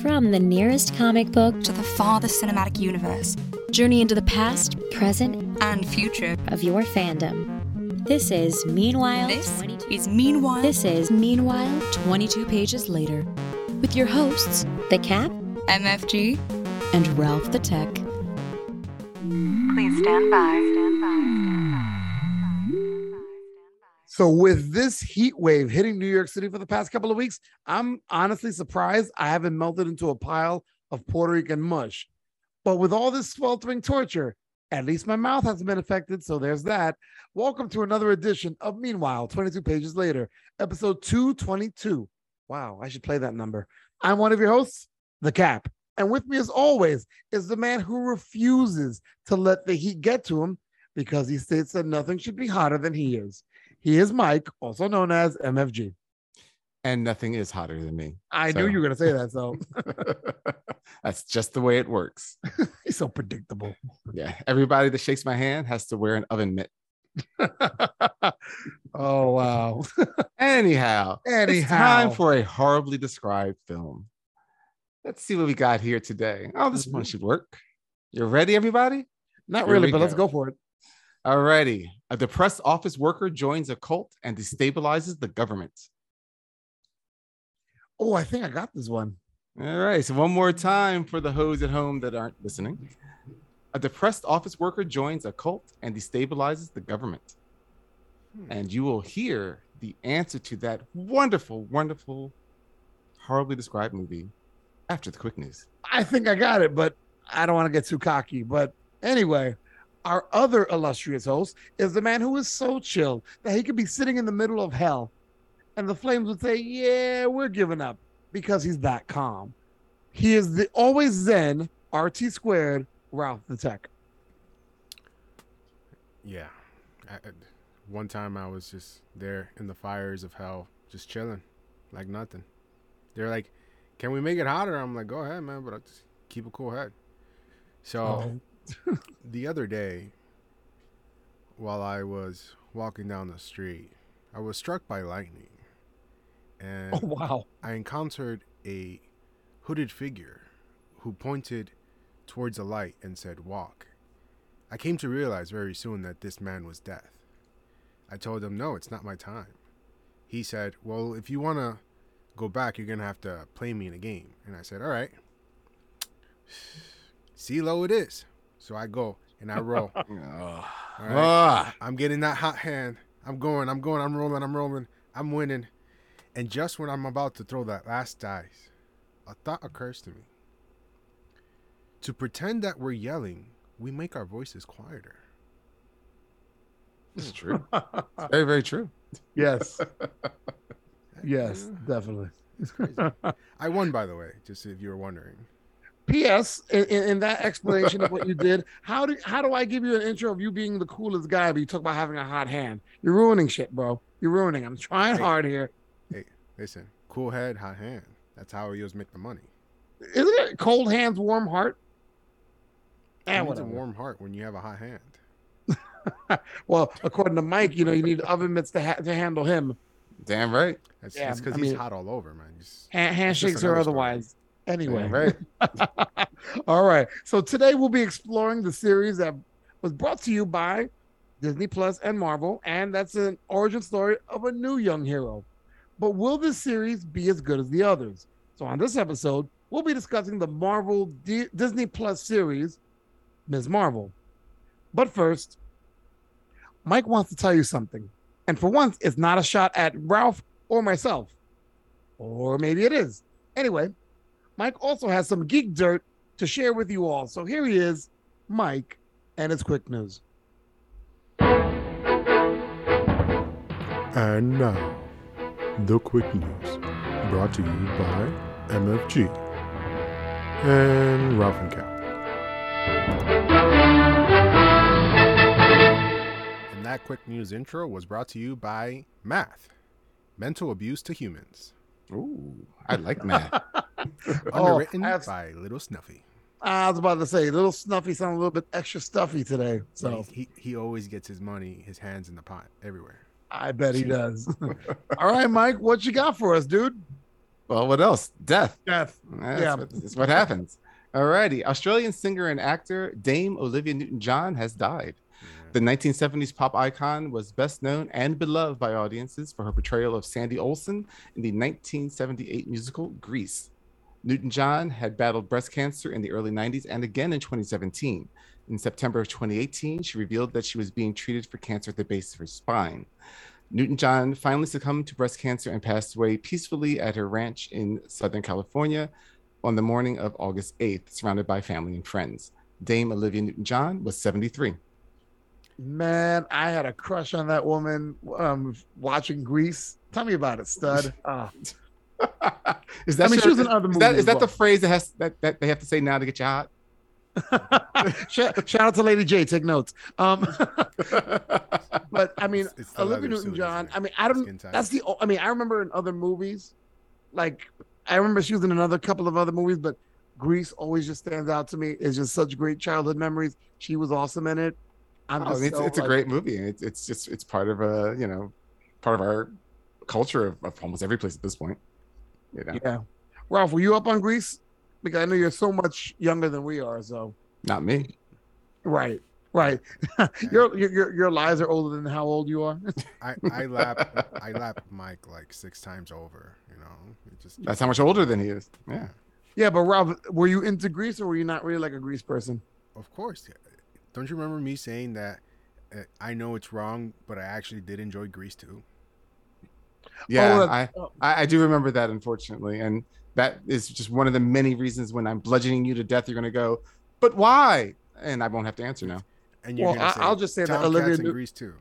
From the nearest comic book to the farthest cinematic universe, journey into the past, present, and future of your fandom. This is Meanwhile. This 22. is Meanwhile. This is Meanwhile 22 pages later. With your hosts, The Cap, MFG, and Ralph the Tech. Please stand by. Stand by. So with this heat wave hitting New York City for the past couple of weeks, I'm honestly surprised I haven't melted into a pile of Puerto Rican mush. But with all this sweltering torture, at least my mouth hasn't been affected, so there's that. Welcome to another edition of Meanwhile, 22 pages later, episode 222. Wow, I should play that number. I'm one of your hosts, The Cap. And with me, as always, is the man who refuses to let the heat get to him because he states that nothing should be hotter than he is. He is Mike, also known as MFG. And nothing is hotter than me. I so. knew you were going to say that. So that's just the way it works. He's so predictable. Yeah. Everybody that shakes my hand has to wear an oven mitt. oh, wow. Anyhow, anyhow, it's time for a horribly described film. Let's see what we got here today. Oh, this one mm-hmm. should work. You ready, everybody? Not here really, but go. let's go for it. Alrighty. A depressed office worker joins a cult and destabilizes the government. Oh, I think I got this one. All right. So, one more time for the hoes at home that aren't listening. A depressed office worker joins a cult and destabilizes the government. Hmm. And you will hear the answer to that wonderful, wonderful, horribly described movie after the quick news. I think I got it, but I don't want to get too cocky. But anyway, our other illustrious host is the man who is so chill that he could be sitting in the middle of hell and the flames would say, Yeah, we're giving up because he's that calm. He is the always zen RT squared Ralph the Tech. Yeah. I, one time I was just there in the fires of hell, just chilling, like nothing. They're like, Can we make it hotter? I'm like, Go ahead, man, but I'll just keep a cool head. So. Oh the other day, while I was walking down the street, I was struck by lightning. And oh, wow. I encountered a hooded figure who pointed towards a light and said, Walk. I came to realize very soon that this man was death. I told him, No, it's not my time. He said, Well, if you want to go back, you're going to have to play me in a game. And I said, All right. Cee-lo it is. So I go and I roll. oh. right? ah. I'm getting that hot hand. I'm going, I'm going, I'm rolling, I'm rolling, I'm winning. And just when I'm about to throw that last dice, a thought occurs to me. To pretend that we're yelling, we make our voices quieter. It's true. it's very, very true. Yes. yes, definitely. It's crazy. I won, by the way, just if you were wondering. P.S. In, in, that explanation of what you did, how do how do I give you an intro of you being the coolest guy? But you talk about having a hot hand. You're ruining shit, bro. You're ruining. I'm trying hey, hard here. Hey, listen, cool head, hot hand. That's how you make the money. Isn't it cold hands, warm heart? And eh, a warm heart when you have a hot hand. well, according to Mike, you know you need oven mitts to ha- to handle him. Damn right. That's yeah, because he's mean, hot all over, man. Just, handshakes or otherwise. Anyway, right. All right. So today we'll be exploring the series that was brought to you by Disney Plus and Marvel, and that's an origin story of a new young hero. But will this series be as good as the others? So on this episode, we'll be discussing the Marvel D- Disney Plus series, Ms. Marvel. But first, Mike wants to tell you something. And for once, it's not a shot at Ralph or myself. Or maybe it is. Anyway, Mike also has some geek dirt to share with you all. So here he is, Mike, and his quick news. And now, the quick news brought to you by MFG and Ralph and Cap. And that quick news intro was brought to you by Math Mental Abuse to Humans. Ooh, I like math. Oh, Underwritten oh, by Little Snuffy. I was about to say, Little Snuffy sounds a little bit extra stuffy today. So he, he, he always gets his money, his hands in the pot everywhere. I bet he does. All right, Mike, what you got for us, dude? Well, what else? Death. Death. That's Yeah. what, that's what happens. Alrighty. Australian singer and actor Dame Olivia Newton John has died. The 1970s pop icon was best known and beloved by audiences for her portrayal of Sandy Olsson in the 1978 musical Grease. Newton John had battled breast cancer in the early 90s and again in 2017. In September of 2018, she revealed that she was being treated for cancer at the base of her spine. Newton John finally succumbed to breast cancer and passed away peacefully at her ranch in Southern California on the morning of August 8th, surrounded by family and friends. Dame Olivia Newton John was 73. Man, I had a crush on that woman um, watching Grease. Tell me about it, stud. Ah. is that I mean, she was in other is movies is that as the phrase that has that, that they have to say now to get you hot? shout, shout out to Lady J. Take notes. Um, but I mean, It's- it's Olivia Newton John. I mean, I don't. That's the. o- I mean, I remember in other movies, like I remember she was in another couple of other movies, but Grease always just stands out to me. It's just such great childhood memories. She was awesome in it. I'm Oh, it's, so, it's a like, great movie. It's it's just it's part of a you know part of our culture of, of almost every place at this point. You know, Yeah, Ralph, were you up on Grease? Because I know you're so much younger than we are. So not me. right, right. your, your your your lives are older than how old you are. I I lap I lap Mike like six times over. You know, it just That's how much older than he is. Yeah. yeah, but Ralph, were you into Grease or were you not really like a Grease person? Of course. Don't you remember me saying that? Uh, I know it's wrong, but I actually did enjoy Grease too. Yeah, that- I, oh. I I do remember that unfortunately, and that is just one of the many reasons when I'm bludgeoning you to death, you're gonna go, but why? And I won't have to answer now. And you're Well, I- say, I'll just say that Olivia Katz in too.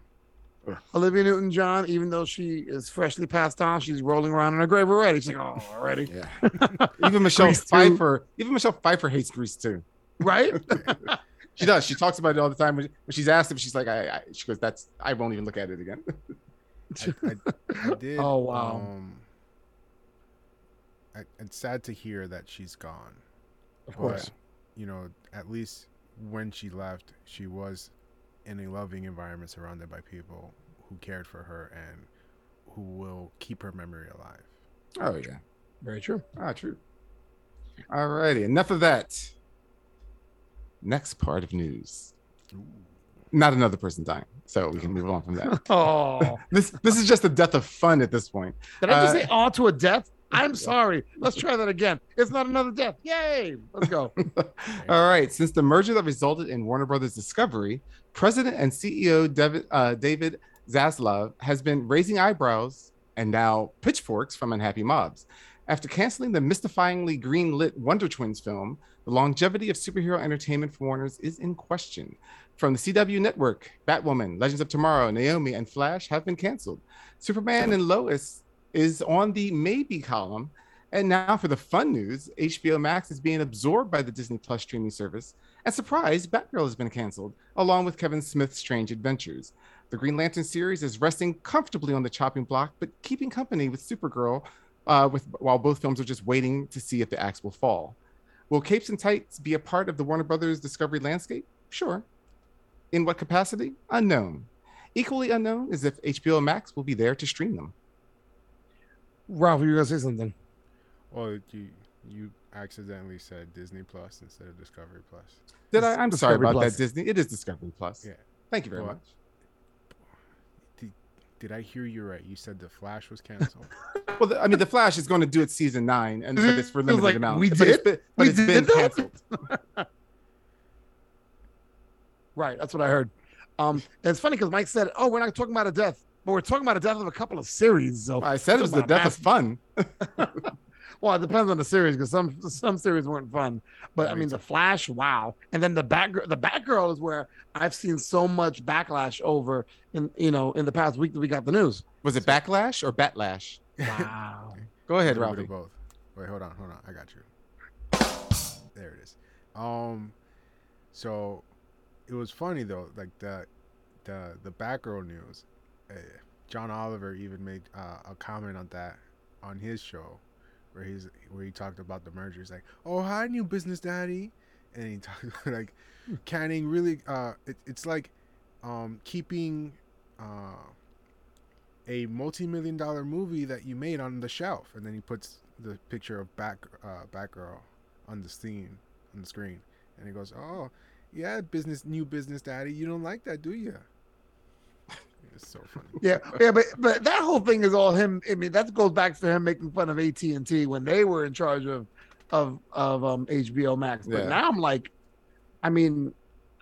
Olivia Newton John, even though she is freshly passed on, she's rolling around in her grave already. She's like, oh, already, Yeah. even Michelle Grease too. Pfeiffer, even Michelle Pfeiffer hates Grease too. right? She does. She talks about it all the time. When when she's asked if she's like, I, I she goes, "That's I won't even look at it again." I, I, I did. Oh, wow. Um, I, it's sad to hear that she's gone. Of but, course. you know, at least when she left, she was in a loving environment surrounded by people who cared for her and who will keep her memory alive. Oh yeah. Very true. Ah, true. Alrighty, enough of that. Next part of news. Not another person dying, so we can move on from that. Oh, this this is just a death of fun at this point. did I just Uh, say all to a death? I'm sorry. Let's try that again. It's not another death. Yay! Let's go. All right. Since the merger that resulted in Warner Brothers Discovery, President and CEO David, uh, David Zaslav has been raising eyebrows and now pitchforks from unhappy mobs. After canceling the mystifyingly green lit Wonder Twins film, the longevity of superhero entertainment for Warner's is in question. From the CW network, Batwoman, Legends of Tomorrow, Naomi, and Flash have been canceled. Superman and Lois is on the maybe column. And now for the fun news, HBO Max is being absorbed by the Disney Plus streaming service. And surprise, Batgirl has been canceled, along with Kevin Smith's Strange Adventures. The Green Lantern series is resting comfortably on the chopping block, but keeping company with Supergirl, uh, with while both films are just waiting to see if the axe will fall. Will Capes and Tights be a part of the Warner Brothers Discovery landscape? Sure. In what capacity? Unknown. Equally unknown is if HBO Max will be there to stream them. Ralph, you were gonna say something? Well, you you accidentally said Disney Plus instead of Discovery Plus. Did I? I'm sorry about Plus. that, Disney. It is Discovery Plus. Yeah. Thank you very Well, much. Did, did I hear you right? You said the Flash was canceled. Well, the, I mean, The Flash is going to do its season nine, and but it's for It limited like, amount. we but it's did? been, but We it's been that? canceled. Right. That's what I heard. Um, and it's funny because Mike said, "Oh, we're not talking about a death, but we're talking about a death of a couple of series." So I said it was the Talking about death of fun. Well, it depends on the series because some some series weren't fun. But I mean, the Flash, wow, and then the Batgirl. The Batgirl is where I've seen so much backlash over in you know in the past week that we got the news. Was it Backlash or Batlash? Wow. Go ahead, A little bit Ralphie. of both. Wait, hold on, hold on. I got you. There it is. Um, so it was funny though, like the the the Batgirl news. Uh, John Oliver even made uh, a comment on that on his show, where he's where he talked about the merger. He's like, "Oh, hi, new business daddy," and he talked about like canning really. Uh, it, it's like um keeping uh a multi-million dollar movie that you made on the shelf and then he puts the picture of back uh, Batgirl on the scene on the screen, and he goes, "Oh, yeah, business, new business, daddy. You don't like that, do you?" It's so funny. Yeah, yeah, but but that whole thing is all him. I mean, that goes back to him making fun of AT and T when they were in charge of of of um HBO Max. But Yeah. now I'm like, I mean,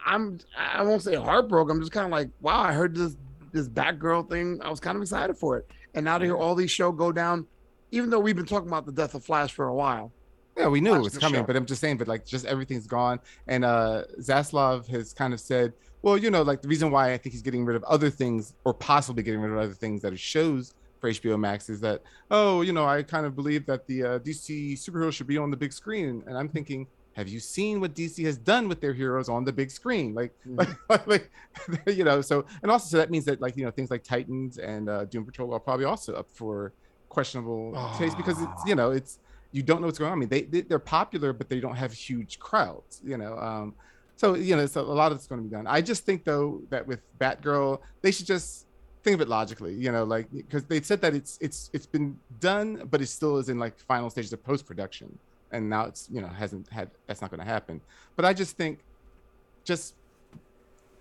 I'm I won't say heartbroken. I'm just kind of like, wow, I heard this this Batgirl thing. I was kind of excited for it, and now to hear all these show go down, even though we've been talking about the death of Flash for a while. Yeah, we knew it was coming, show. but I'm just saying, but like, just everything's gone. And uh Zaslav has kind of said, well, you know, like the reason why I think he's getting rid of other things or possibly getting rid of other things that are shows for HBO Max is that, oh, you know, I kind of believe that the uh, DC superheroes should be on the big screen. And I'm thinking, have you seen what DC has done with their heroes on the big screen? Like, Mhm. like, like, you know, so, and also, so that means that, like, you know, things like Titans and uh, Doom Patrol are probably also up for questionable taste because it's, you know, it's, you don't know what's going on. I mean, they, they they're popular, but they don't have huge crowds, you know. Um, so you know, so a lot of it's going to be done. I just think though that with Batgirl, they should just think of it logically, you know, like because they said that it's it's it's been done, but it still is in like final stages of post production, and now it's you know hasn't had that's not going to happen. But I just think, just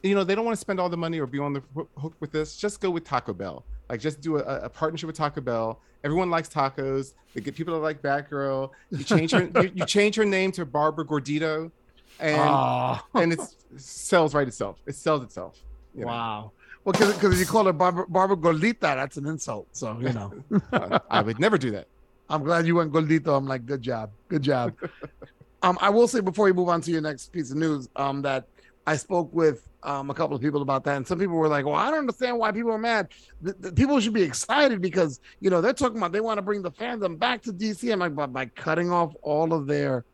you know, they don't want to spend all the money or be on the hook with this. Just go with Taco Bell. Like, just do a, a partnership with Taco Bell. Everyone likes tacos. They get people that like Batgirl. You change her. you, you change her name to Barbara Gordito, and oh, and it sells right itself. It sells itself. you know. wow. Well, because if you call her Barbara, Barbara Gordita, that's an insult. So you know. Uh, I would never do that. I'm glad you went Goldito. I'm like, good job, good job. um, I will say before you move on to your next piece of news, um, that I spoke with um a couple of people about that, and some people were like, "Well, I don't understand why people are mad. The, the people should be excited because you know they're talking about they want to bring the fandom back to DC. I'm like, by, by cutting off all of their,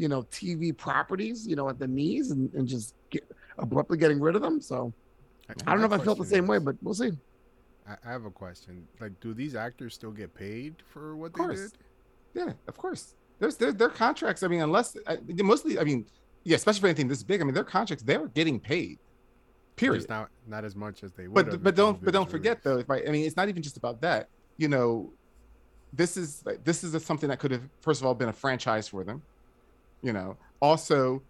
you know, TV properties, you know, at the knees, and, and just get, abruptly getting rid of them. So I don't know if I felt the same way, but we'll see. I, I have a question. Like, do these actors still get paid for what Of they course. did? Yeah, of course. There's their their contracts. I mean, unless I, mostly, I mean, yeah, especially for anything this big. I mean, their contracts they're getting paid. Period. Just not not as much as they would. but have but don't but don't forget though right i mean it's not even just about that you know this is like this is a, something that could have first of all been a franchise for them you know also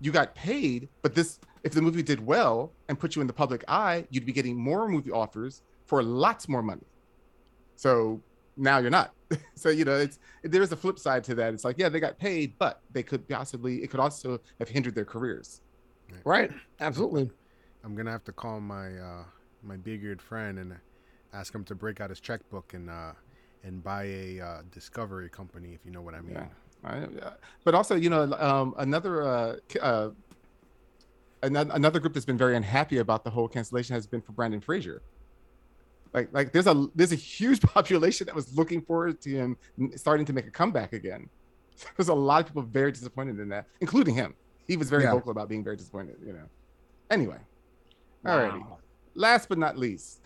you got paid but this if the movie did well and put you in the public eye you'd be getting more movie offers for lots more money so now you're not so you know it's there's a flip side to that it's like yeah they got paid but they could possibly it could also have hindered their careers Right? Absolutely. I'm gonna have to call my uh, my big-eared friend and ask him to break out his checkbook and uh, and buy a uh, Discovery company, if you know what I mean. Yeah. But also, you know, um, another uh, uh, another another group that's been very unhappy about the whole cancellation has been for Brendan Fraser. Like, like there's a there's a huge population that was looking forward to him starting to make a comeback again. There's a lot of people very disappointed in that, including him. He was very Yeah. vocal about being very disappointed. You know. Anyway, alrighty. Wow. Last but not least,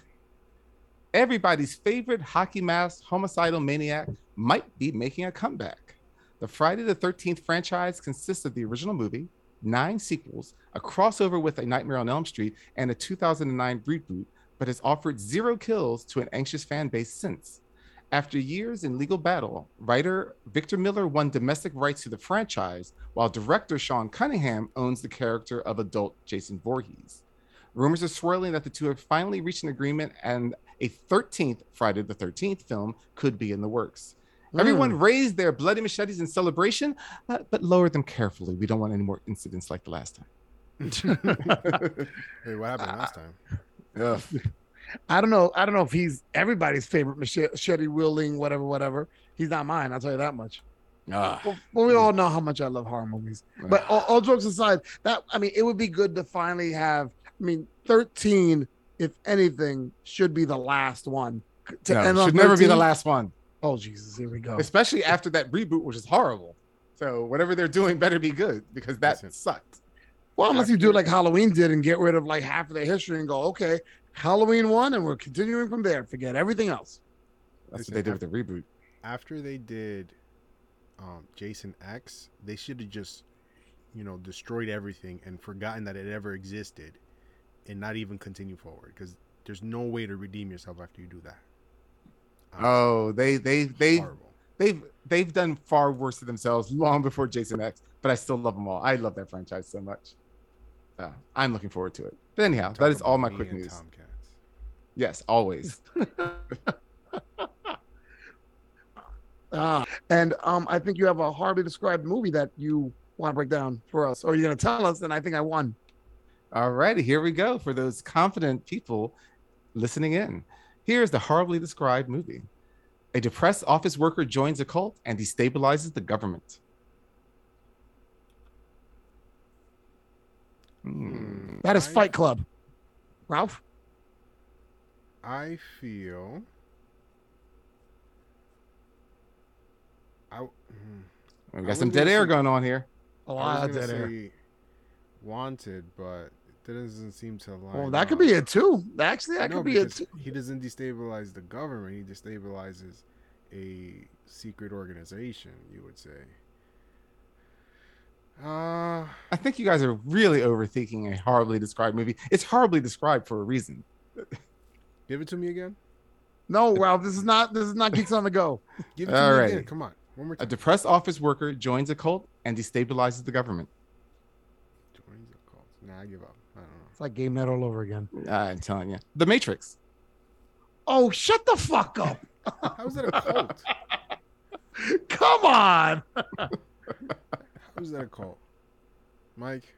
everybody's favorite hockey mask homicidal maniac might be making a comeback. The Friday the 13th franchise consists of the original movie, nine sequels, a crossover with A Nightmare on Elm Street, and a 2009 reboot, but has offered zero kills to an anxious fan base since. After years in legal battle, writer Victor Miller won domestic rights to the franchise, while director Sean Cunningham owns the character of adult Jason Voorhees. Rumors are swirling that the two have finally reached an agreement and a 13th Friday the 13th film could be in the works. Everyone raised their bloody machetes in celebration, uh, but lowered them carefully. We don't want any more incidents like the last time. Hey, what happened last time? Ugh. I don't know. I don't know if he's everybody's favorite machete wielding, whatever, whatever. He's not mine. I'll tell you that much. Ah. Well, well, we all know how much I love horror movies. But all, all jokes aside, that I mean, it would be good to finally have. I mean, thirteen, if anything, should be the last one. To No, end on should never be the last one, Oh Jesus, here we go. especially after that reboot, which is horrible. So whatever they're doing better be good because that Listen. sucked. Well, unless you do like Halloween did and get rid of like half of the history and go, okay, Halloween one, and we're continuing from there. Forget everything else. That's Listen, what they did with the reboot. After they did um, Jason X, they should have just, you know, destroyed everything and forgotten that it ever existed, and not even continue forward because there's no way to redeem yourself after you do that. Honestly, Oh, they they they horrible. they've they've done far worse to themselves long before Jason X, but I still love them all. I love that franchise so much. So I'm looking forward to it. But anyhow, Talk that is all my quick news. Tomcats. Yes, always. Ah, and um, I think you have a hardly described movie that you want to break down for us, or you're going to tell us, and I think I won. All righty, here we go for those confident people listening in. Here's the horribly described movie. A depressed office worker joins a cult and destabilizes the government. Hmm. That is I- Fight Club. Ralph? I feel. I. mm, We got some dead air say- going on here. A I lot of dead air. Wanted, but that doesn't seem to line. Oh, that could be it too. Actually, that No, could be it too. He doesn't destabilize the government. He destabilizes a secret organization. You would say. Uh, I think you guys are really overthinking a horribly described movie. It's horribly described for a reason. give it to me again. No, Ralph, this is not this is not Geeks on the Go. Give it to me again. Come on, one more A time. depressed office worker joins a cult and destabilizes the government. Joins the cult. Nah, I give up. I don't know. It's like game night all over again. I'm telling you. The Matrix. Oh, shut the fuck up. How is that a cult? Come on. How is that a cult? Mike,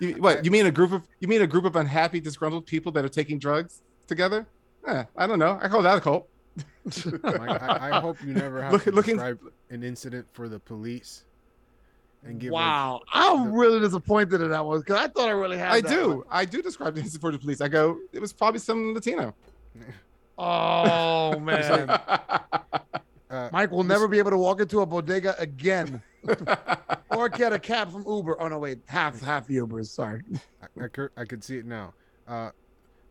You, what you mean a group of you mean a group of unhappy, disgruntled people that are taking drugs together? Eh, I don't know. I call that a cult. Mike I, I hope you never have Look- to looking- describe an incident for the police and give. like, Wow. I'm the- really disappointed in that one because I thought I really had I that do. one. I do describe the for the police. I go, it was probably some Latino. Oh, man. uh, Mike will never be able to walk into a bodega again or get a cab from Uber. Oh, no, wait. Half, half the Ubers. Sorry. I, I, could, I could see it now. Uh,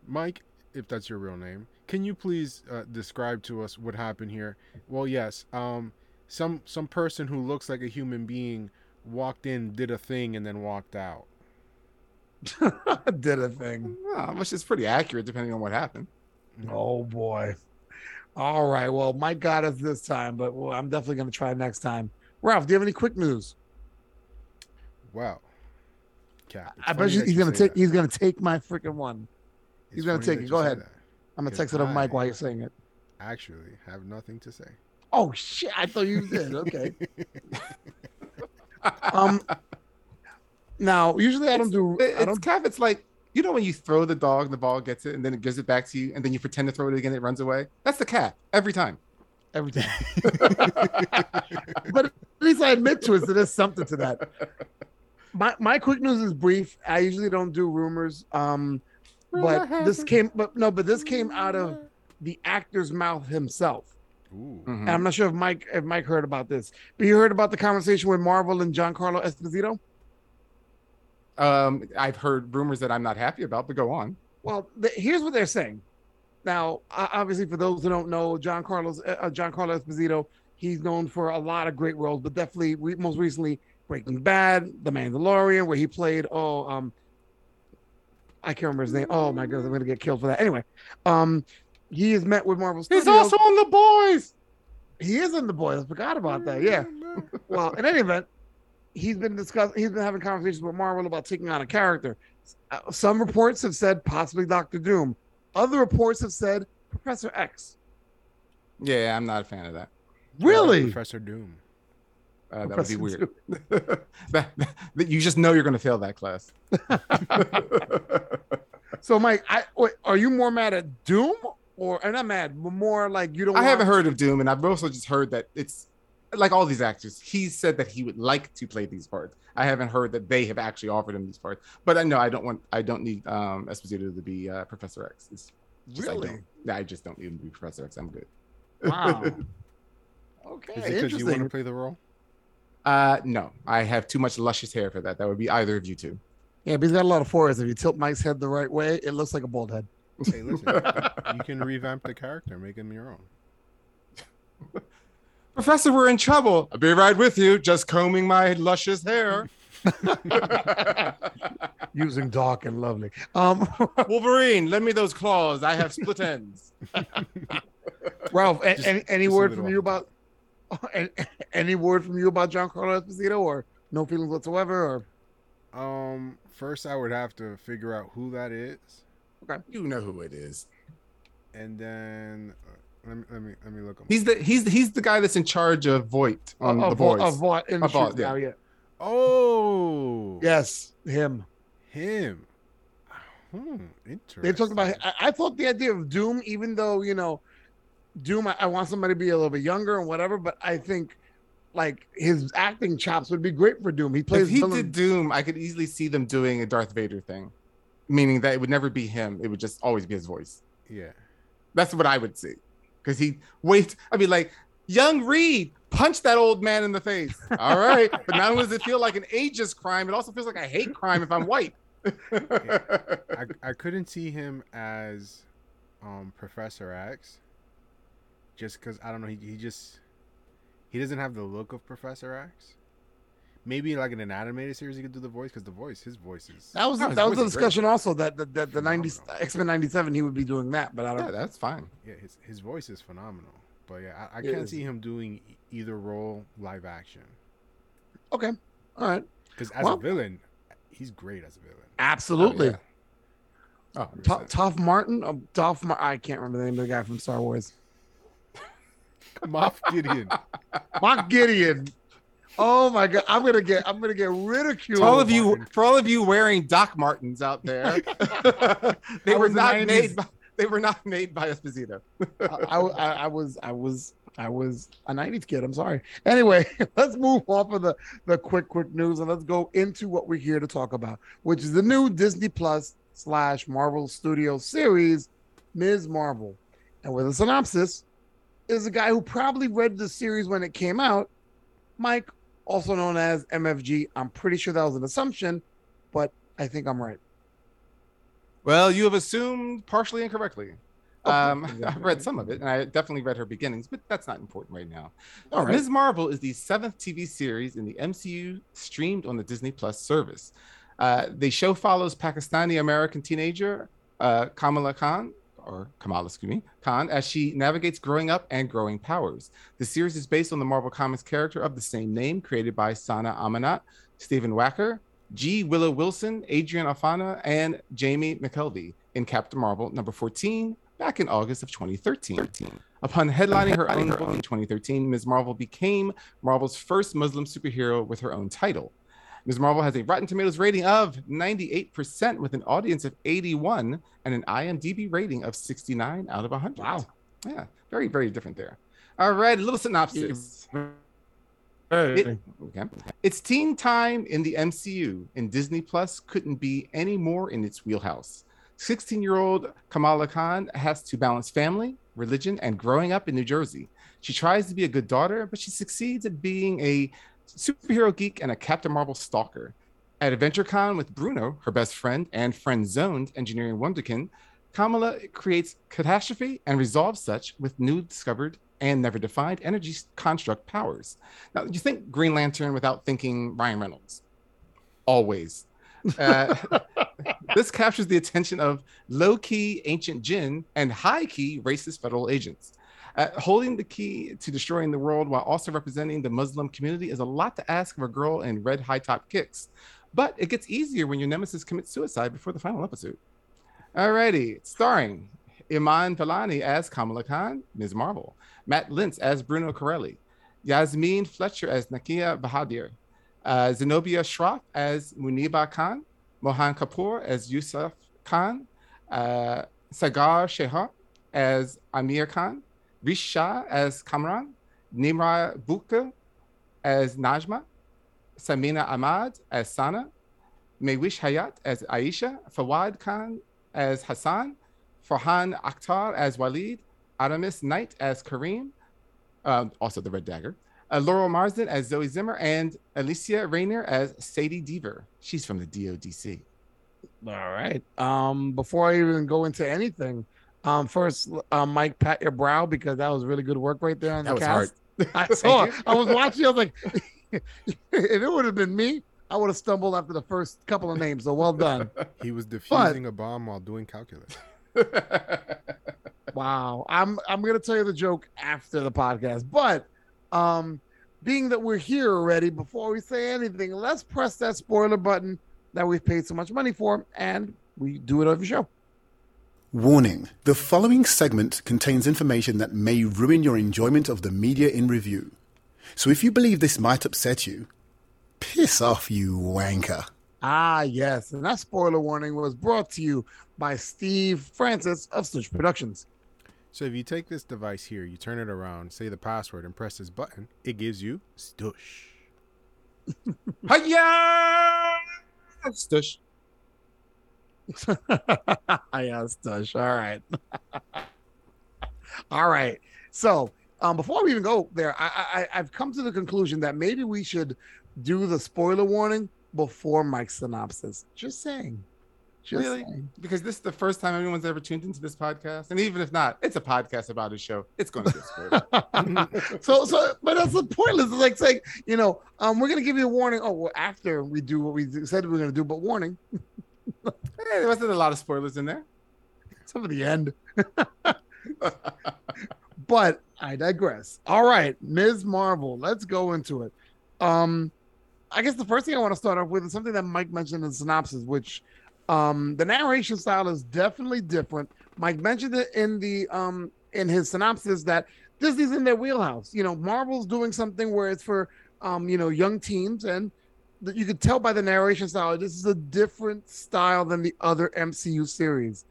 Mike, if that's your real name, can you please uh, describe to us what happened here? Well, yes. Um, some some person who looks like a human being walked in, did a thing, and then walked out. Did a thing. Well, which is pretty accurate depending on what happened. Mm-hmm. Oh, boy. All right. Well, Mike got us this time, but well, I'm definitely going to try next time. Ralph, do you have any quick news? Wow. Cap. I bet you he's going to take that. he's going to take my freaking one. he's It's gonna take it. Go ahead. that. I'm going to text it over Mike while you're saying it. Actually, have nothing to say. Oh shit! I thought you did. Okay. um. Now, usually I don't do. It- I don't. kind of, it's like you know when you throw the dog, and the ball gets it, and then it gives it back to you, and then you pretend to throw it again, it runs away. That's the cat every time. every time. but at least I admit to it. So there's something to that. My my quick news is brief. I usually don't do rumors. Um, but this came. But no, but this came out of the actor's mouth himself. Ooh. Mhm. And I'm not sure if Mike if Mike heard about this, but you heard about the conversation with Marvel and Giancarlo Esposito. Um, I've heard rumors that I'm not happy about, but go on. Well, th- here's what they're saying. Now, obviously, for those who don't know, Giancarlo, uh, Giancarlo Esposito, he's known for a lot of great roles, but definitely re- most recently Breaking Bad, The Mandalorian, where he played oh um, I can't remember his name. Oh my goodness, I'm gonna get killed for that. Anyway, um, he has met with Marvel Studios. He's also on the boys. he is in the boys. I forgot about that. Yeah. Well, in any event, he's been discussing. He's been having conversations with Marvel about taking on a character. Uh, some reports have said possibly Doctor Doom. Other reports have said Professor X. Yeah, I'm not a fan of that. Really? Professor Doom. Uh, that would be weird. that, that- you just know you're going to fail that class. So, Mike, I wait, are you more mad at Doom or I'm not mad, but more like you don't? I haven't heard of Doom, and I've also just heard that it's like all these actors. He said that he would like to play these parts. I haven't heard that they have actually offered him these parts. But I know I don't want. I don't need um, Esposito to be uh, Professor X. It's just, I Really? don't. I just don't need him to be Professor X. I'm good. Wow. Okay, Is it because you want interesting. to play the role? Uh, no, I have too much luscious hair for that. That would be either of you two. Yeah, but he's got a lot of foreheads. If you tilt Mike's head the right way, it looks like a bald head. Hey, listen. you can revamp the character, make him your own. Professor, we're in trouble. I'll be right with you. Just combing my luscious hair. Using dark and lovely. Um, Wolverine, lend me those claws. I have split ends. Ralph, Just- any, any just word from you about a- any word from you about Giancarlo Esposito, or no feelings whatsoever? Or Um, first I would have to figure out who that is, You know who it is. and then uh, let me let me let me look him. He's the he's he's the guy that's in charge of Vought on of, the boys. of what industries Vought, yeah. now? Yeah. oh, Yes, him. him. Hmm, interesting. They talked about. I, I thought the idea of Doom, even though you know, Doom. I, I want somebody to be a little bit younger and whatever, but I think like his acting chops would be great for Doom. He plays. if he villain- did Doom, I could easily see them doing a Darth Vader thing, meaning that it would never be him. It would just always be his voice. Yeah. That's what I would see. Because he wait, I mean, like young Reed, punch that old man in the face. All right, but not only does it feel like an ageist crime, it also feels like a hate crime if I'm white. I, I couldn't see him as um Professor X just because I don't know he, he just he doesn't have the look of Professor X. Maybe like in an animated series he could do the voice because the voice his voice is That was No, that was the voice is great. discussion also that that, that the nineties X Men ninety seven he would be doing that, but I don't. yeah, that's fine. yeah his his voice is phenomenal. But yeah, I, I can't is. see him doing either role live action Okay, all right, because as Well- a villain, he's great as a villain. absolutely. yeah. Oh, To- 100%. Toph Martin, uh, Toph Mar- I can't remember the name of the guy from Star Wars. Moff Gideon. Mock Gideon. Oh my god, I'm gonna get I'm gonna get ridiculed. For all of you, for all of you wearing Doc Martens out there, they I were not 90s. made. By, they were not made by Esposito. I, I, I- was I was I was a '90s kid. I'm sorry. Anyway, let's move off of the the quick quick news and let's go into what we're here to talk about, which is the new Disney Plus slash Marvel Studios series, Ms. Marvel, and with a synopsis is a guy who probably read the series when it came out, Mike, also known as MFG. I'm pretty sure that was an assumption, but I think I'm right. Well, you have assumed partially incorrectly. Oh, Um, okay. I've read some of it, and I definitely read her beginnings, but that's not important right now. All right. Ms. Marvel is the seventh TV series in the MCU streamed on the Disney Plus service. Uh, the show follows Pakistani American teenager uh, Kamala Khan, or Kamala, excuse me, Khan, as she navigates growing up and growing powers. The series is based on the Marvel Comics character of the same name, created by Sana Amanat, Stephen Wacker, G. Willow Wilson, Adrian Alphona, and Jamie McKelvie in Captain Marvel number 14 back in August of 2013. Upon headlining her own book in 2013, Ms. Marvel became Marvel's first Muslim superhero with her own title. Ms. Marvel has a Rotten Tomatoes rating of 98% with an audience of 81 and an IMDb rating of 69 out of 100. Wow. Yeah, very, very different there. All right, a little synopsis. It- okay. It's teen time in the MCU, and Disney Plus couldn't be any more in its wheelhouse. 16 year old Kamala Khan has to balance family, religion, and growing up in New Jersey. She tries to be a good daughter, but she succeeds at being a superhero geek and a Captain Marvel stalker. At AdventureCon with Bruno, her best friend and friend zoned engineering wonderkin, Kamala creates catastrophe and resolves such with new discovered and never defined energy construct powers. Now, you think Green Lantern without thinking Ryan Reynolds. Always. Uh, this captures the attention of low key ancient jinn and high key racist federal agents. Uh, holding the key to destroying the world while also representing the Muslim community is a lot to ask of a girl in red high top kicks. But it gets easier when your nemesis commits suicide before the final episode. Alrighty, starring Iman Vellani as Kamala Khan, Ms. Marvel, Matt Lintz as Bruno Corelli, Yasmeen Fletcher as Nakia Bahadir, uh, Zenobia Shroff as Muniba Khan, Mohan Kapoor as Yusuf Khan, uh, Saagar Shaikh as Amir Khan, Rish as Kamran, Nimra Bucha as Najma, Samina Ahmad as Sana, Mehwish Hayat as Aisha, Fawad Khan as Hassan, Farhan Akhtar as Walid, Aramis Knight as Kareem, um, also the Red Dagger, uh, Laurel Marsden as Zoe Zimmer, and Alysia Reiner as Sadie Deaver. She's from the DODC. All right. Um, before I even go into anything, um, first, uh, Mike, pat your brow because that was really good work right there on That the was hard. cast. I Thank saw. I was watching. I was like, if it would have been me, I would have stumbled after the first couple of names. So well done. He was defusing a bomb while doing calculus. Wow. I'm I'm gonna tell you the joke after the podcast, but Um, being that we're here already, before we say anything, let's press that spoiler button that we've paid so much money for, and we do it every show. Warning the following segment contains information that may ruin your enjoyment of the media in review. So if you believe this might upset you, piss off, you wanker. Ah, yes. And that spoiler warning was brought to you by Steve Francis of Stitch Productions. So if you take this device here, you turn it around, say the password, and press this button, it gives you Stush. Hiya! Stush. yes, Tush. All right. All right. So, um, before we even go there, I, I I've come to the conclusion that maybe we should do the spoiler warning before Mike's synopsis. Just saying. Just Really? saying. Because this is the first time anyone's ever tuned into this podcast. And even if not, it's a podcast about a show. It's going to get spoiled. so so but that's the pointless. It's like saying, you know, um, we're gonna give you a warning. Oh, well, after we do what we said we we're gonna do, but warning. Eh, there wasn't a lot of spoilers in there. Some of the end. but I digress. All right, Ms. Marvel, let's go into it. Um, I guess the first thing I want to start off with is something that Mike mentioned in the synopsis, which um the narration style is definitely different. Mike mentioned it in the um in his synopsis that Disney's in their wheelhouse. You know, Marvel's doing something where it's for um, you know, young teens and you could tell by the narration style this is a different style than the other MCU series.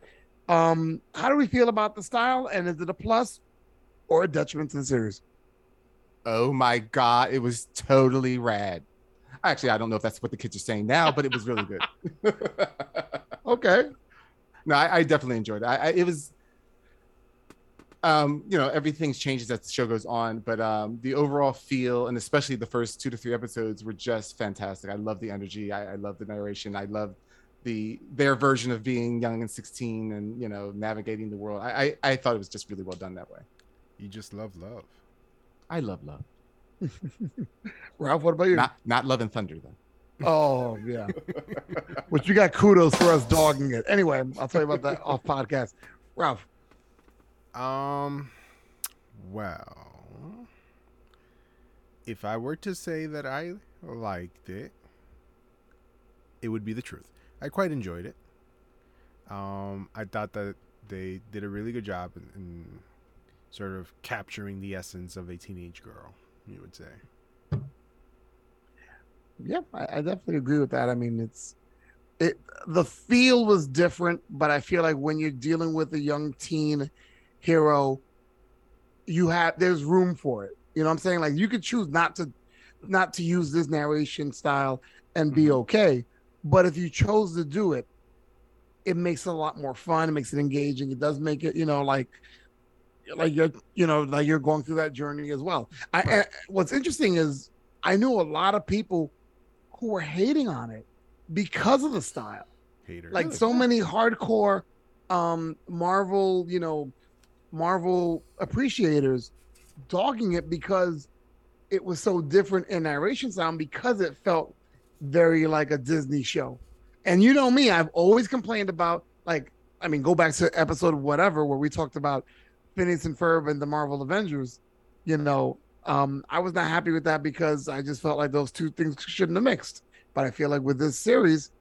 Um, how do we feel about the style, and is it a plus or a detriment to the series? Oh my God. It was totally rad. Actually, I don't know if that's what the kids are saying now, but it was really good. Okay, no, I, I definitely enjoyed it. I, I, it was, um, you know, everything's changes as the show goes on, but um, the overall feel and especially the first two to three episodes were just fantastic. I love the energy. I, I love the narration. I love the their version of being young and 16 and you know navigating the world. I, I I thought it was just really well done that way. You just love love. I love love, Ralph, what about you? not not love and thunder though. Oh yeah, which you got kudos for us dogging it. Anyway, I'll tell you about that off podcast. Ralph, Um, well, if I were to say that I liked it, it would be the truth. I quite enjoyed it. Um, I thought that they did a really good job in, in sort of capturing the essence of a teenage girl. You would say. yeah, I, I definitely agree with that. I mean, it's it the feel was different, but I feel like when you're dealing with a young teen hero, you have there's room for it. You know what I'm saying? Like you could choose not to not to use this narration style and be okay. But if you chose to do it, it makes it a lot more fun. It makes it engaging. It does make it, you know, like like you're, you know, like you're going through that journey as well. I, and what's interesting is I knew a lot of people who were hating on it because of the style Hater. like so many hardcore um marvel you know marvel appreciators dogging it because it was so different in narration sound because it felt very like a disney show and you know me i've always complained about like i mean go back to episode whatever where we talked about phineas and ferb and the marvel avengers you know um i was not happy with that because i just felt like those two things shouldn't have mixed but i feel like with this series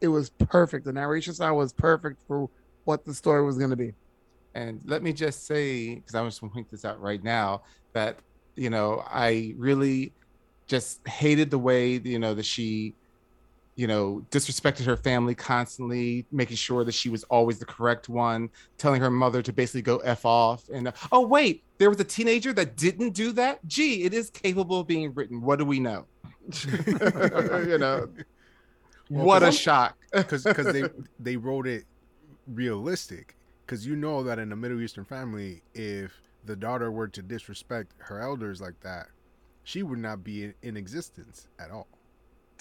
it was perfect. The narration style was perfect for what the story was going to be. And let me just say, because I just want to point this out right now, that you know I really just hated the way you know that she, you know, disrespected her family constantly, making sure that she was always the correct one, telling her mother to basically go f off. And uh, oh wait, there was a teenager that didn't do that. Gee, it is capable of being written. What do we know? you know, what a shock. because because they they wrote it realistic because you know that in a middle eastern family if the daughter were to disrespect her elders like that she would not be in, in existence at all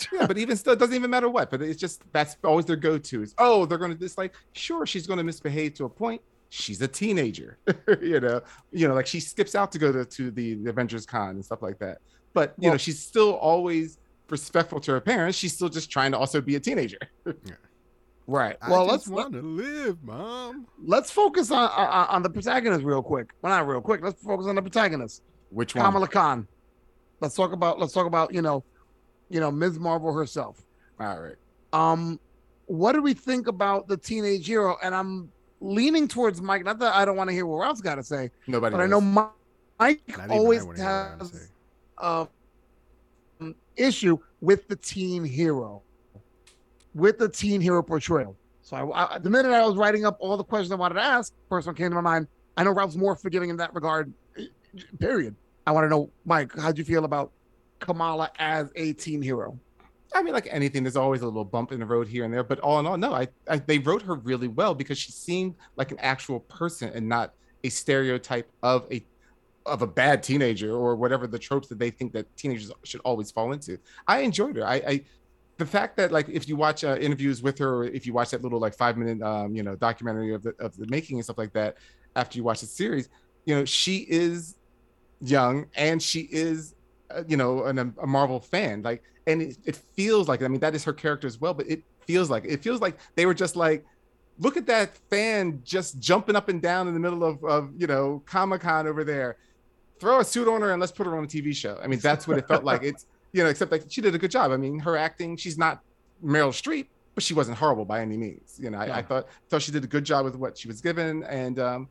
yeah, but even still, it doesn't even matter what. But it's just that's always their go-to is oh, they're gonna just like sure she's gonna misbehave to a point. She's a teenager, you know, you know, like she skips out to go to, to the Avengers Con and stuff like that. But you know, she's still always respectful to her parents. She's still just trying to also be a teenager. Right. Well, just let's want to live mom let's focus on, on on the protagonist real quick. Well, not real quick. Let's focus on the protagonist. Which one? Kamala Khan. Let's talk about let's talk about you know, you know Ms. Marvel herself. All right. Um, what do we think about the teenage hero? And I'm leaning towards Mike. Not that I don't want to hear what Ralph's got to say, Nobody. but I know Mi- Mike Not always I wanna hear what I have to has a um, issue with the teen hero, with the teen hero portrayal. So I, I, the minute I was writing up all the questions I wanted to ask, first one came to my mind. I know Ralph's more forgiving in that regard. Period. I want to know, Mike, how'd you feel about Kamala as a teen hero? I mean, like anything, there's always a little bump in the road here and there. But all in all, no, I, I they wrote her really well because she seemed like an actual person and not a stereotype of a of a bad teenager or whatever the tropes that they think that teenagers should always fall into. I enjoyed her. I, I the fact that like if you watch uh, interviews with her, or if you watch that little like five minute um, you know documentary of the of the making and stuff like that, after you watch the series, you know she is young and she is uh, you know an, a Marvel fan like and it, it feels like I mean that is her character as well but it feels like it feels like they were just like look at that fan just jumping up and down in the middle of, of you know Comic Con over there. Throw a suit on her and let's put her on a TV show. I mean that's what it felt like. It's you know except like she did a good job I mean her acting she's not Meryl Streep but she wasn't horrible by any means you know I, I thought thought she did a good job with what she was given and um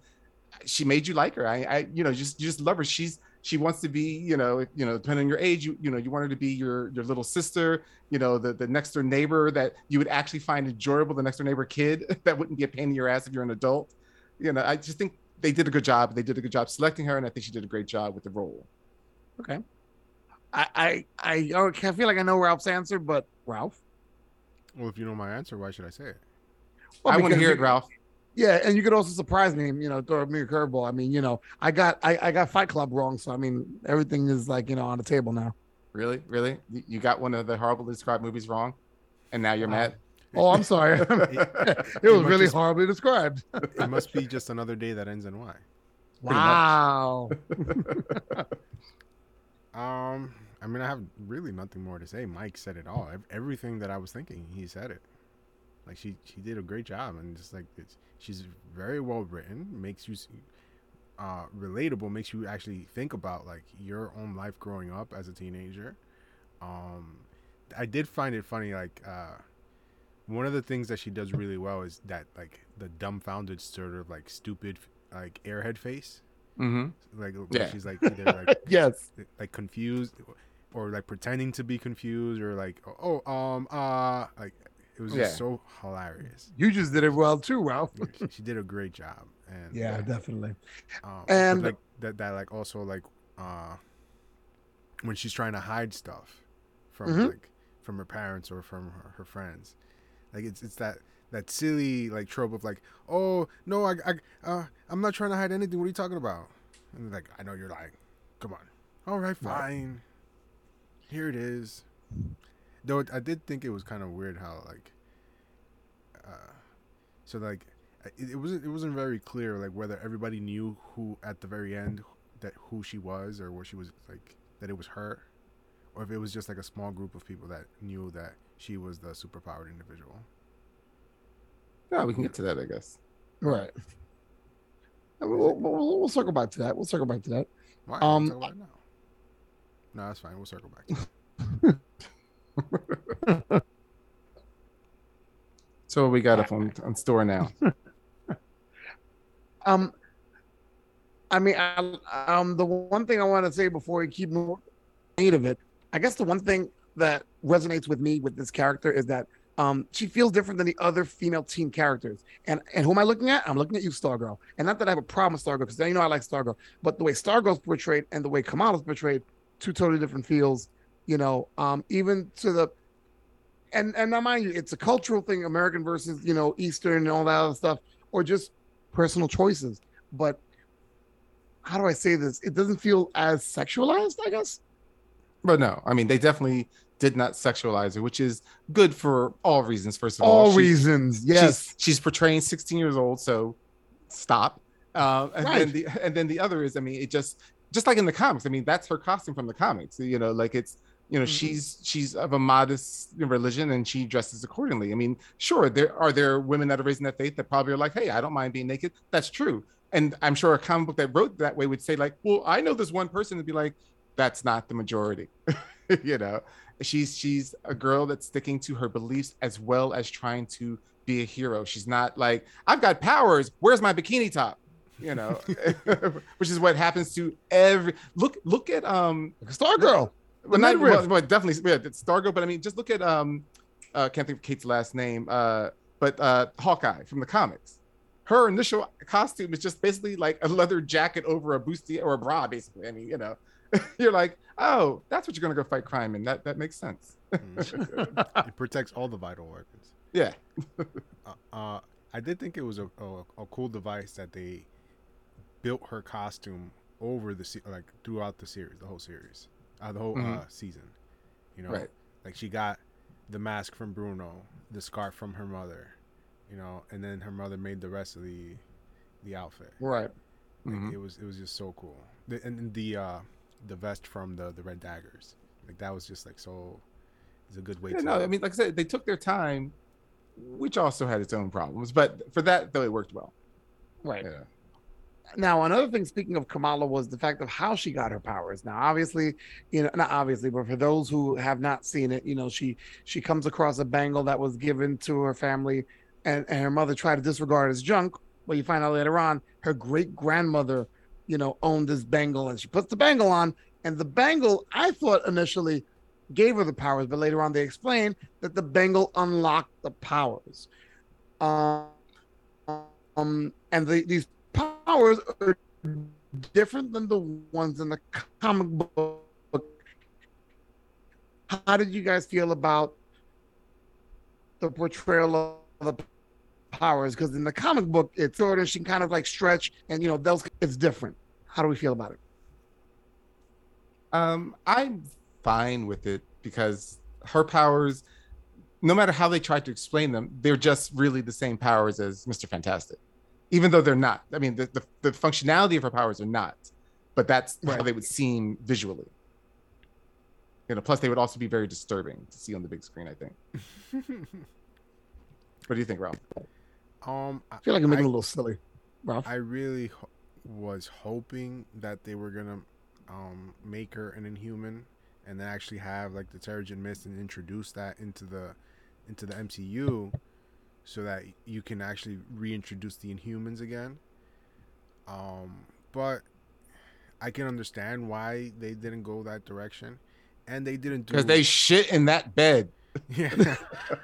she made you like her. I, I, you know, just you just love her. She's she wants to be, you know, you know, depending on your age, you, you know, you want her to be your your little sister, you know, the the next door neighbor that you would actually find enjoyable, the next door neighbor kid that wouldn't be a pain in your ass if you're an adult. You know, I just think they did a good job. They did a good job selecting her, and I think she did a great job with the role. I I I, I feel like I know Ralph's answer, but Ralph. Well, if you know my answer, why should I say it? Well, I want to hear it, Ralph. Yeah, and you could also surprise me, you know, throw me a curveball. I mean, you know, I got I, I got Fight Club wrong, so I mean everything is like, you know, on the table now. Really, really, You- you got one of the horribly described movies wrong, and now you're Wow. mad. Oh, I'm sorry. it was might really just- horribly described. It must be just another day that ends in Y. Wow. Um, I mean, I have really nothing more to say. Mike said it all. Everything that I was thinking, he said it. Like she, she did a great job, and just like it's, she's very well written. Makes you, uh, relatable. Makes you actually think about like your own life growing up as a teenager. Um, I did find it funny. Like, uh, one of the things that she does really well is that like the dumbfounded sort of like stupid like airhead face. Mm-hmm. Like Yeah. she's like either like yes. like confused or like pretending to be confused or like oh um uh like it was just Yeah. so hilarious You just did it well too, Ralph. she, she did a great job and Yeah, definitely. um, And- like that that like also like uh when she's trying to hide stuff from Mhm. like from her parents or from her, her friends like it's it's that that silly like trope of like oh no i i uh, i'm not trying to hide anything. What are you talking about? And they're like i know you're lying. Come on. All right fine. Here it is. Though i did think it was kind of weird how like uh so like it, it wasn't it wasn't very clear like whether everybody knew who at the very end that who she was or where she was like that it was her or if it was just like a small group of people that knew that she was the superpowered individual Yeah, we can get to that, I guess. Right. We'll, we'll, we'll circle back to that. We'll circle back to that. why Um, We'll talk about it now no that's fine we'll circle back. So we got up on, on store now. Um, I mean, I, um, the one thing I want to say before we keep moving of it, I guess the one thing that resonates with me with this character is that um, she feels different than the other female teen characters. And and who am I looking at? I'm looking at you, Stargirl. And not that I have a problem with Stargirl, because you know I like Stargirl, but the way Stargirl's portrayed and the way Kamala's portrayed, two totally different feels. You know, um, even to the and and now mind you, it's a cultural thing, American versus you know Eastern and all that other stuff, or just personal choices. But how do I say this? It doesn't feel as sexualized, I guess. But no, I mean they definitely did not sexualize her, which is good for all reasons. First of all, All She's- reasons, yes. she's, she's portraying 16 years old, so stop. Um, and Right. then the and then the other is, I mean, it just just like in the comics. I mean, that's her costume from the comics. You know, like it's you know Mhm. she's she's of a modest religion and she dresses accordingly. I mean, sure, there are there women that are raising that faith that probably are like, hey, I don't mind being naked. That's true, and I'm sure a comic book that wrote that way would say like, well, I know this one person and be like, that's not the majority. you know, she's she's a girl that's sticking to her beliefs as well as trying to be a hero. She's not like, I've got powers. Where's my bikini top? You know, which is what happens to every look. Look at um Stargirl. well, not midriff. well, well, definitely yeah, it's Stargirl, but I mean, just look at um, uh, can't think of Kate's last name, uh, but uh, Hawkeye from the comics. Her initial costume is just basically like a leather jacket over a bustier or a bra, basically. I mean, you know, you're like, oh, that's what you're gonna go fight crime in. That that makes sense. it protects all the vital organs. Yeah, Uh, uh, I did think it was a, a, a cool device that they built her costume over the se- like throughout the series, the whole series, uh, the whole uh, Mhm. season. You know, Right. like she got the mask from Bruno, the scarf from her mother, you know, and then her mother made the rest of the the outfit. Right. Like, Mhm. It was it was just so cool. The, and the uh, the vest from the the red daggers, like that was just like so. It's a good way Yeah, to. no, I mean, like I said, they took their time, which also had its own problems, but for that though, it worked well. Right. Yeah. Now, another thing, speaking of Kamala, was the fact of how she got her powers. Now, obviously, you know, not obviously, but for those who have not seen it, you know, she she comes across a bangle that was given to her family, and, and her mother tried to disregard as junk. But you find out later on, her great grandmother, you know, owned this bangle, and she puts the bangle on, and the bangle, I thought initially, gave her the powers, but later on they explained that the bangle unlocked the powers. Um, um and the, these powers are different than the ones in the comic book. How did you guys feel about the portrayal of the powers? Because in the comic book, it's sort of she can kind of like stretch, and you know those it's different. How do we feel about it? Um, I'm fine with it because her powers, no matter how they try to explain them, they're just really the same powers as Mr. Fantastic, even though they're not. I mean, the, the, the functionality of her powers are not, but that's how they would seem visually. You know, plus they would also be very disturbing to see on the big screen. I think. What do you think, Ralph? Um, I feel like I'm making I- a little silly, Ralph. I really ho- was hoping that they were gonna um, make her an Inhuman, and then actually have like the Terrigen Mist and introduce that into the into the MCU, so that you can actually reintroduce the Inhumans again. Um, but I can understand why they didn't go that direction, and they didn't do Because they shit in that bed. Yeah.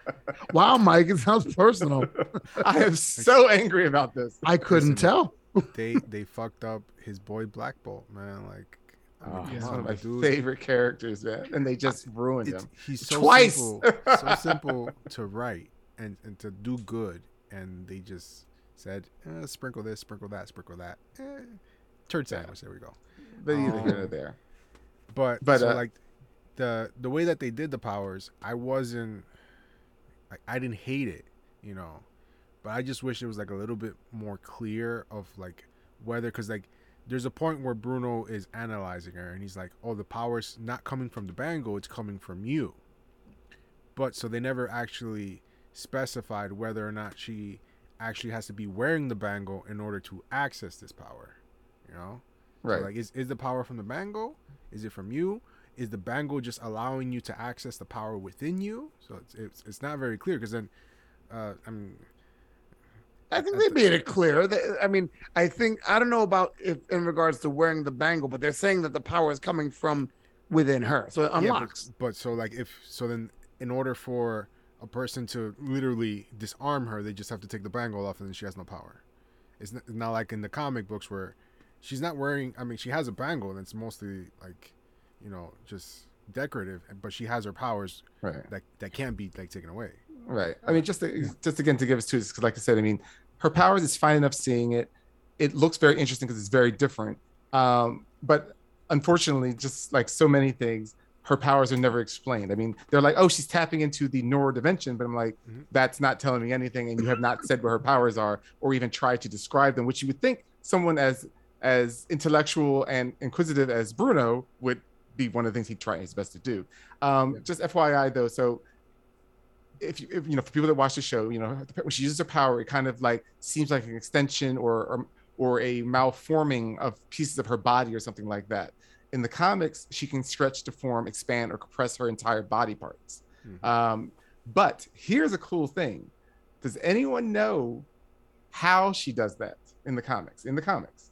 wow, Mike, it sounds personal. I am so angry about this. I couldn't Listen, tell. they they fucked up his boy Black Bolt, man. Like, I mean, Oh, he's one of my dude. favorite characters, man, and they just ruined It's, him. he's so Twice. simple, so simple to write and, and to do good, and they just said, eh, sprinkle this, sprinkle that, sprinkle that. Eh, turd sandwich. There we go. But either here or Um, there. But But, so uh, like the the way that they did the powers, I wasn't. I, I didn't hate it, you know, but I just wish it was like a little bit more clear of like whether because like there's a point where Bruno is analyzing her and he's like, "Oh, the power's not coming from the bangle; it's coming from you." But so they never actually specified whether or not she actually has to be wearing the bangle in order to access this power, you know. So, Right. like, is is the power from the bangle? Is it from you? Is the bangle just allowing you to access the power within you? So it's it's, it's not very clear because then, uh, I mean, I think they made it clear. That, I mean, I think I don't know about if in regards to wearing the bangle, but they're saying that the power is coming from within her, so it yeah, but- unlocks. but, so like if so then in order for a person to literally disarm her, they just have to take the bangle off and then she has no power. It's not, it's not like in the comic books where she's not wearing. I mean, she has a bangle and it's mostly like, you know, just decorative, but she has her powers Right. that that can't be like taken away. Right. I mean, just to, just again to give us to because, like I said, I mean, her powers is fine enough seeing it. It looks very interesting because it's very different. Um, but unfortunately, just like so many things, her powers are never explained. I mean, they're like, oh, she's tapping into the neural dimension, but I'm like, Mhm. that's not telling me anything, and you have not said what her powers are or even tried to describe them, which you would think someone as as intellectual and inquisitive as Bruno would be one of the things he tried his best to do. Um, Just FYI though, so if you, if, you know, for people that watch the show, you know, when she uses her power, it kind of like seems like an extension or or, or a malforming of pieces of her body or something like that. In the comics, she can stretch, deform, expand, or compress her entire body parts. Mhm. Um, but here's a cool thing: Does anyone know how she does that in the comics? In the comics,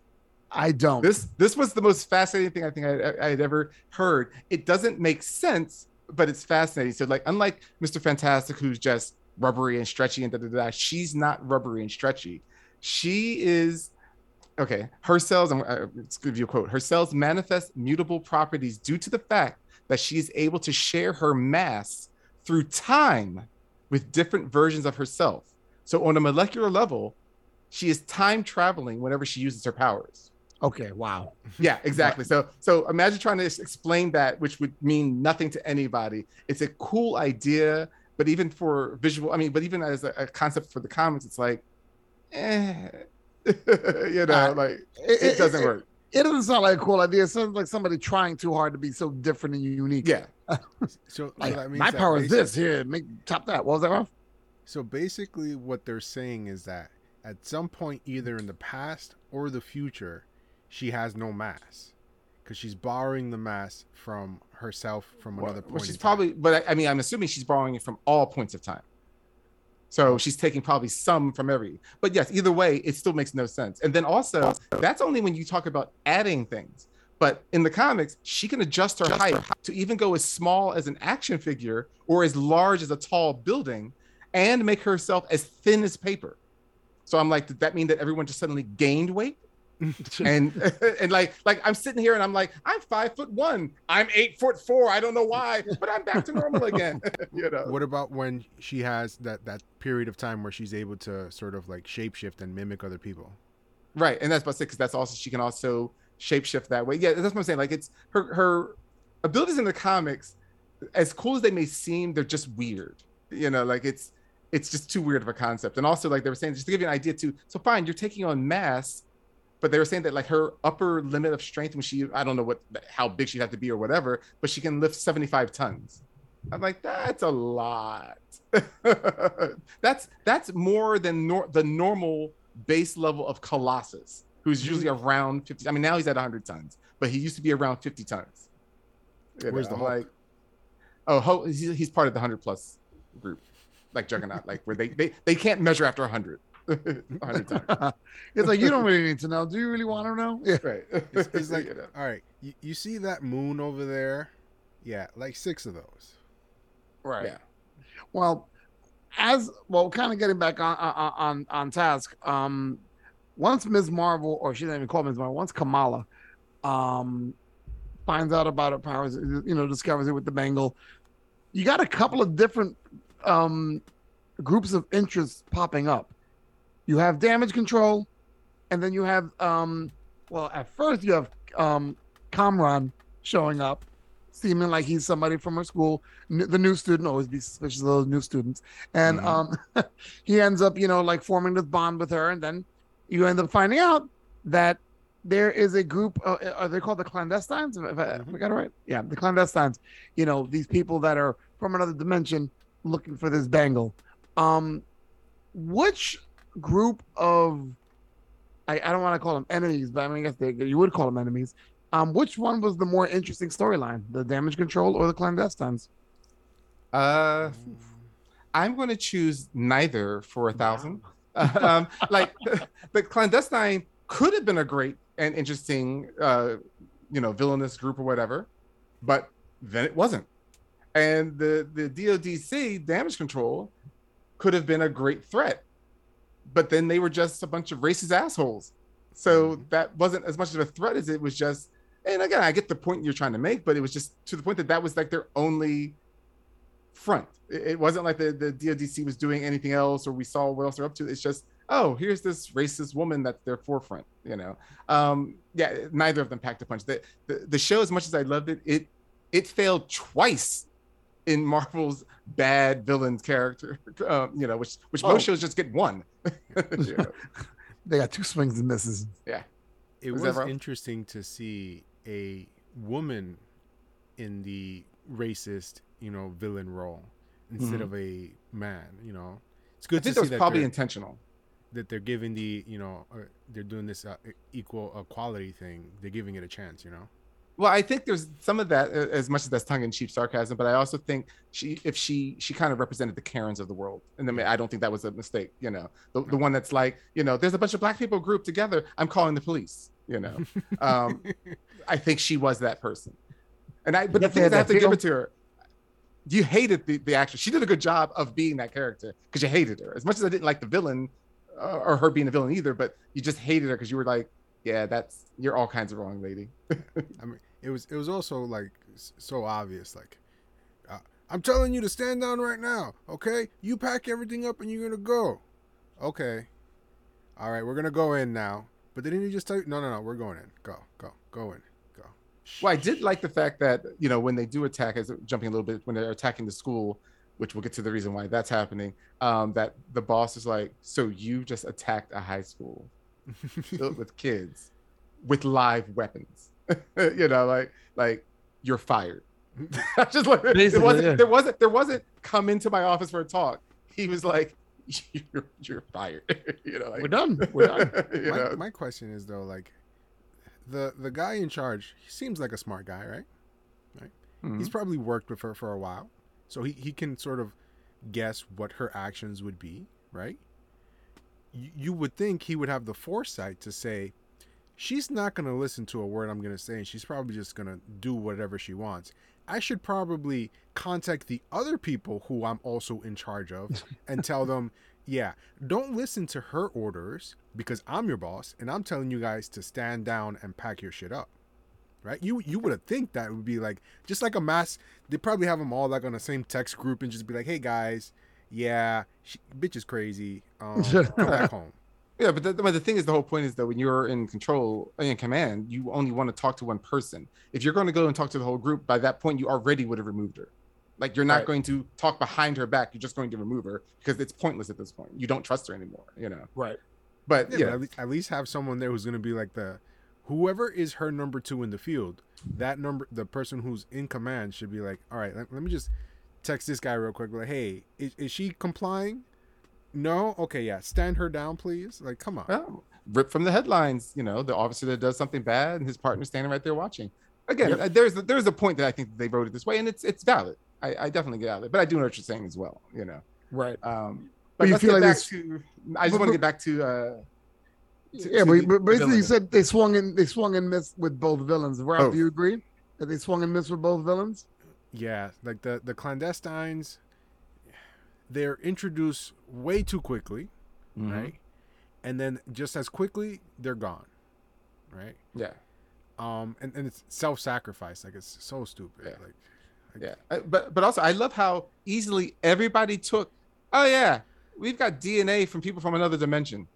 I don't. this this was the most fascinating thing I think I, had ever heard. It doesn't make sense, but it's fascinating. So, like, unlike Mister Fantastic, who's just rubbery and stretchy and da da da, she's not rubbery and stretchy. She is okay. Her cells. I'm uh, let's give you a quote. Her cells manifest mutable properties due to the fact that she is able to share her mass through time with different versions of herself. So, on a molecular level, she is time traveling whenever she uses her powers. Okay, wow. Yeah, exactly. So so imagine trying to explain that, which would mean nothing to anybody. It's a cool idea, but even for visual, I mean, but even as a, a concept for the comics, it's like, eh, you know, Uh, like it, doesn't work. It doesn't sound like a cool idea. It sounds like somebody trying too hard to be so different and unique. Yeah, So, so Like, that means my that power is this. Here, make top that. What was that, Ralph? So basically, what they're saying is that at some point, either in the past or the future, she has no mass because she's borrowing the mass from herself from well, another point. which is probably, but I, I mean, I'm assuming she's borrowing it from all points of time. So she's taking probably some from every. But yes, either way, it still makes no sense. And then also, that's only when you talk about adding things. But in the comics, she can adjust her height to even go as small as an action figure or as large as a tall building and make herself as thin as paper. So I'm like, did that mean that everyone just suddenly gained weight? and and like like I'm sitting here and I'm like I'm five foot one. I'm eight foot four. I don't know why but I'm back to normal again. You know? What about when she has that that period of time where she's able to sort of like shapeshift and mimic other people? right and that's about because that's also she can also shapeshift that way. Yeah that's what I'm saying. Like it's her her abilities in the comics as cool as they may seem they're just weird. You know like it's it's just too weird of a concept. And also like they were saying just to give you an idea too so fine you're taking on mass but they were saying that like her upper limit of strength when she I don't know what how big she'd have to be or whatever, but she can lift 75 tons. I'm like, that's a lot. that's that's more than nor- the normal base level of Colossus, who's mm-hmm. usually around 50. I mean, now he's at 100 tons, but he used to be around 50 tons. You Where's the Hulk? like? Oh, Hulk, he's, he's part of the 100 plus group, like Juggernaut, like where they they, they can't measure after 100. 100 times. it's like you don't really need to know. Do you really want to know? Yeah. Right. It's, it's like, You know. all right, you, you see that moon over there? Yeah, like six of those. Right. Yeah. Well, as well, kind of getting back on on on, on task. Um, once Ms. Marvel, or she didn't even call Ms. Marvel, once Kamala, um, finds out about her powers, you know, discovers it with the bangle. You got a couple of different um groups of interests popping up. You have damage control, and then you have um, well, at first you have um, Kamran showing up, seeming like he's somebody from her school. N- the new student always be suspicious of those new students. And Mhm. um he ends up you know like forming this bond with her and then you end up finding out that there is a group uh, are they called the clandestines? If I, I got it right? Yeah the clandestines. You know these people that are from another dimension looking for this bangle. Um which group of I, I don't want to call them enemies, but I mean, I guess they, you would call them enemies. Um, which one was the more interesting storyline, the damage control or the clandestines? Uh, I'm going to choose neither for a thousand. um, like the clandestine could have been a great and interesting, uh, you know, villainous group or whatever, but then it wasn't. And the the DODC damage control could have been a great threat, but then they were just a bunch of racist assholes. So that wasn't as much of a threat as it was just. And again, I get the point you're trying to make, but it was just to the point that that was like their only front. It, it wasn't like the, the DODC was doing anything else or we saw what else they're up to. It's just, oh, here's this racist woman that's their forefront, you know. Um, yeah, neither of them packed a punch. The, the the show, as much as I loved it, it it failed twice in Marvel's bad villain character, um, you know, which which Oh. most shows just get one. They got two swings and misses. Yeah, it Was was, interesting to see a woman in the racist, you know, villain role instead Mhm. of a man. You know, it's I good think to that was that probably intentional. that they're giving the you know uh, they're doing this uh, equal equality thing. They're giving it a chance. You know. Well, I think there's some of that as much as that's tongue-in-cheek sarcasm, but I also think she, if she, she kind of represented the Karens of the world, and then I don't think that was a mistake. You know, the, the one that's like, you know, there's a bunch of black people grouped together. I'm calling the police. You know, um, I think she was that person, and I. But the thing is, I have to give it to her. You hated the, the actress. She did a good job of being that character because you hated her. As much as I didn't like the villain uh, or her being a villain either, but you just hated her because you were like, yeah, that's you're all kinds of wrong, lady. I mean, it was it was also like so obvious. Like, uh, I'm telling you to stand down right now. Okay, you pack everything up and you're gonna go. Okay, all right, we're gonna go in now. But didn't he just tell you? No, no, no, we're going in. Go, go, go in, go. Well, I did like the fact that you know when they do attack, as jumping a little bit, when they're attacking the school, which we'll get to the reason why that's happening. Um, that the boss is like, "So you just attacked a high school filled with kids with live weapons? you know, like like you're fired." just like it wasn't, yeah. there wasn't there wasn't come into my office for a talk. He was like, "You're you're fired." you know, like, We're done. We're done. you my, know? my question is though, like, the the guy in charge, he seems like a smart guy, right? Mhm. He's probably worked with her for a while, so he, he can sort of guess what her actions would be, right? You, would think he would have the foresight to say, she's not going to listen to a word I'm going to say, and she's probably just going to do whatever she wants. I should probably contact the other people who I'm also in charge of and tell them, yeah, don't listen to her orders because I'm your boss and I'm telling you guys to stand down and pack your shit up. Right? You you would have think that would be like just like a mass. They probably have them all like on the same text group and just be like, "Hey guys, yeah, she, bitch is crazy. Um, go back home." Yeah, but the, but the thing is, the whole point is that when you're in control, in command, you only want to talk to one person. If you're going to go and talk to the whole group, by that point, you already would have removed her. Like you're not Right. going to talk behind her back. You're just going to remove her because it's pointless at this point. You don't trust her anymore. You know. Right. But Yeah, yeah, but at, at least have someone there who's gonna be like the whoever is her number two in the field. That number, the person who's in command should be like, all right, let, let me just text this guy real quick. Like, hey, is, is she complying? No. Okay, yeah. Stand her down, please. Like, come on. well, rip from the headlines. You know, the officer that does something bad and his partner standing right there watching. Again, Yep. uh, there's there's a point that I think they wrote it this way, and it's it's valid. I, I definitely get out of it, but I do know what you're saying as well. You know. Right. Um, But but you feel like back this- to. I just but- want to get back to. Uh, to- yeah, to but, the- but the basically you said they swung in they swung and missed with both villains. Ralph, Oh. do you agree that they swung and missed with both villains? Yeah, like the the clandestines, they're introduced way too quickly, Mhm. right? And then just as quickly they're gone, right? Yeah, Um, and, and it's self sacrifice. Like it's so stupid. Yeah. Like, yeah. Uh, But but also, I love how easily everybody took. Oh yeah, we've got DNA from people from another dimension.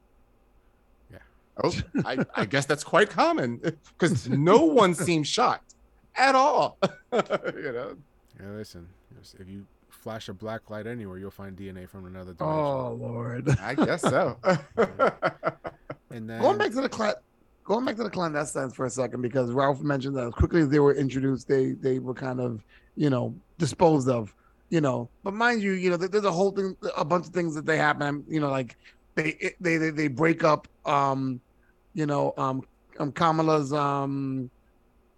Yeah. Oh, I, I guess that's quite common because no one seems shocked at all. you know. yeah, listen, if you flash a black light anywhere, you'll find DNA from another dimension. Oh Lord. I guess so. and then going back to the cla- going back to the clandestines for a second because Ralph mentioned that as quickly as they were introduced, they they were kind of you know disposed of, you know. But mind you, you know, there's a whole thing, a bunch of things that they happen. You know, like they they they, they break up, um, you know, um, um Kamala's um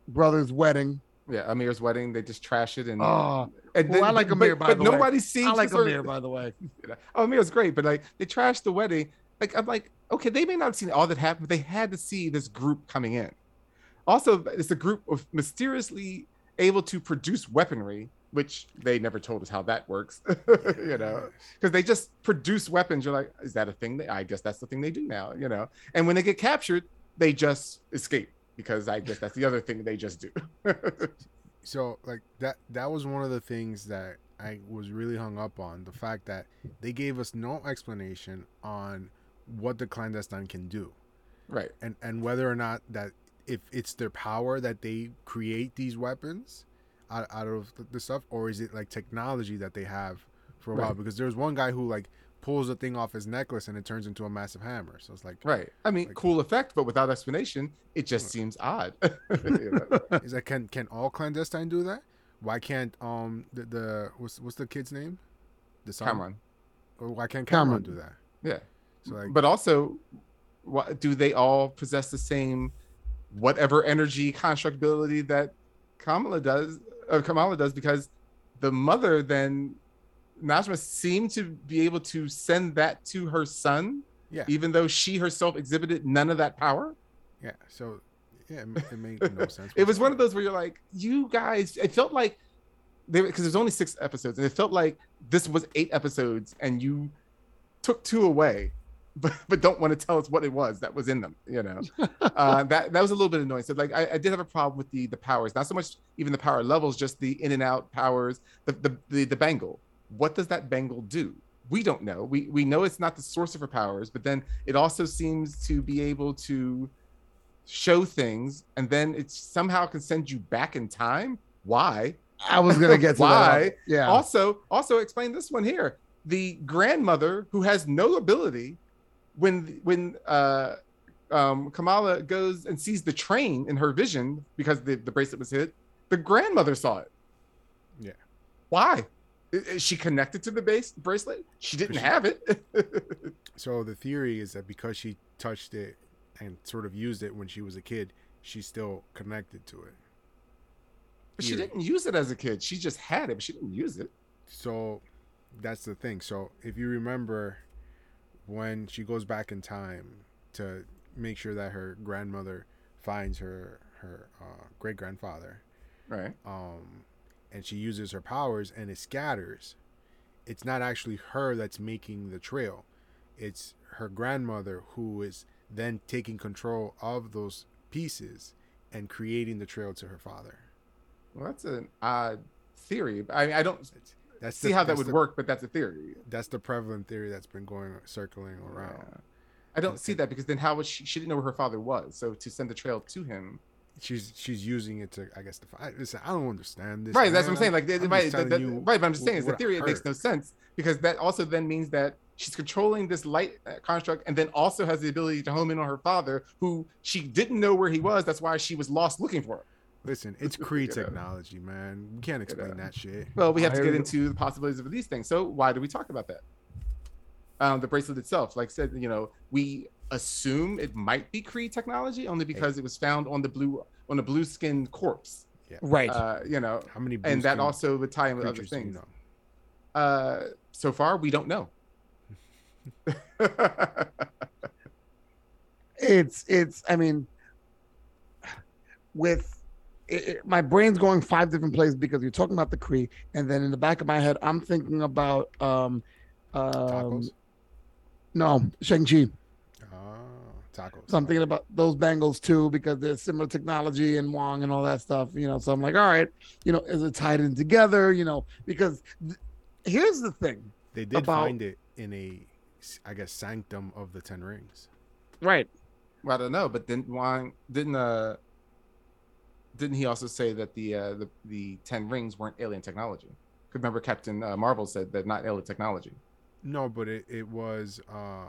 brother's wedding. yeah, Amir's wedding. They just trash it and. Oh, and well, I like Amir, but, by but the way. nobody seems. I like sort of- Amir, by the way. you know, oh, Amir's great, but like they trashed the wedding. Like I'm like, okay, they may not have seen all that happened, but they had to see this group coming in. Also, it's a group of mysteriously able to produce weaponry, which they never told us how that works. you know, because they just produce weapons. You're like, is that a thing? That, I guess that's the thing they do now. You know, and when they get captured, they just escape because I guess that's the other thing they just do. so like that that was one of the things that I was really hung up on the fact that they gave us no explanation on what the clandestine can do right. and and whether or not that if it's their power that they create these weapons out, out of the, stuff or is it like technology that they have for a while Right. because there's one guy who like pulls the thing off his necklace and it turns into a massive hammer so it's like Right. I mean, Like- cool effect, but without explanation, it just seems odd. You know? is that can can all clandestine do that why can't um the, the what's what's the kid's name the son? Cameron. Or why can't Cameron, Cameron. do that Yeah. So like, but also, what, do they all possess the same whatever energy constructability that Kamala does? Uh, Kamala does because the mother then Najma seemed to be able to send that to her son, yeah, even though she herself exhibited none of that power. yeah. So yeah, it, it made no sense. It was one of those where you're like, you guys. It felt like they because there's only six episodes, and it felt like this was eight episodes, and you took two away, but but don't want to tell us what it was that was in them. You know, uh, that that was a little bit annoying. So like, I, I did have a problem with the the powers, not so much even the power levels, just the in and out powers. The the the, the bangle. What does that bangle do? We don't know. We we know it's not the source of her powers, but then it also seems to be able to show things and then it somehow can send you back in time why I was gonna get to Why? that. Yeah. also also explain this one here the grandmother who has no ability when when uh um kamala goes and sees the train in her vision because the, the bracelet was hit the grandmother saw it Yeah. why I- is she connected to the base bracelet? She didn't she- have it. So the theory is that because she touched it and sort of used it when she was a kid, she's still connected to it. but she didn't use it as a kid. She just had it but she didn't use it. So that's the thing. So if you remember when she goes back in time to make sure that her grandmother finds her her uh, great grandfather, right. um, and she uses her powers and it scatters, it's not actually her that's making the trail. It's her grandmother who is then taking control of those pieces and creating the trail to her father. well that's an odd theory i mean i don't It's, that's see the- how that would the- work but that's a theory That's the prevalent theory that's been going circling around. Yeah. I don't see that because then how would she? She didn't know where her father was, so to send the trail to him, She's she's using it to I guess fight. Listen, I don't understand this. right? That's what I'm saying. Like, I'm right, just the- the- you right. But I'm just saying, is the theory it makes no sense because that also then means that she's controlling this light uh, construct, and then also has the ability to home in on her father, who she didn't know where he was. That's why she was lost looking for him. Listen, it's Kree technology, man. We can't explain that shit. Well, we have to get into the possibilities of these things. So why do we talk about that? Um, the bracelet itself, like I said, you know, we assume it might be Kree technology only because it was found on the blue on a blue skinned corpse. right. Uh, you know, How many and that also would tie in with other creatures do you things. know? Uh, so far, we don't know. it's it's i mean with it, it- my brain's going five different places because you're talking about the Kree, and then in the back of my head, I'm thinking about um, um Tacos. no Shang Chi. Tacos. So I'm thinking about those bangles too because there's similar technology and Wong and all that stuff. You know, so I'm like, all right, you know, is it tied in together? You know, because th- here's the thing, They did about- find it in a, I guess, sanctum of the Ten Rings. right? well, I don't know, but didn't Wong didn't uh didn't he also say that the uh the, the ten rings weren't alien technology? 'Cause Remember, Captain uh, Marvel said that not alien technology. No, but it, it was. uh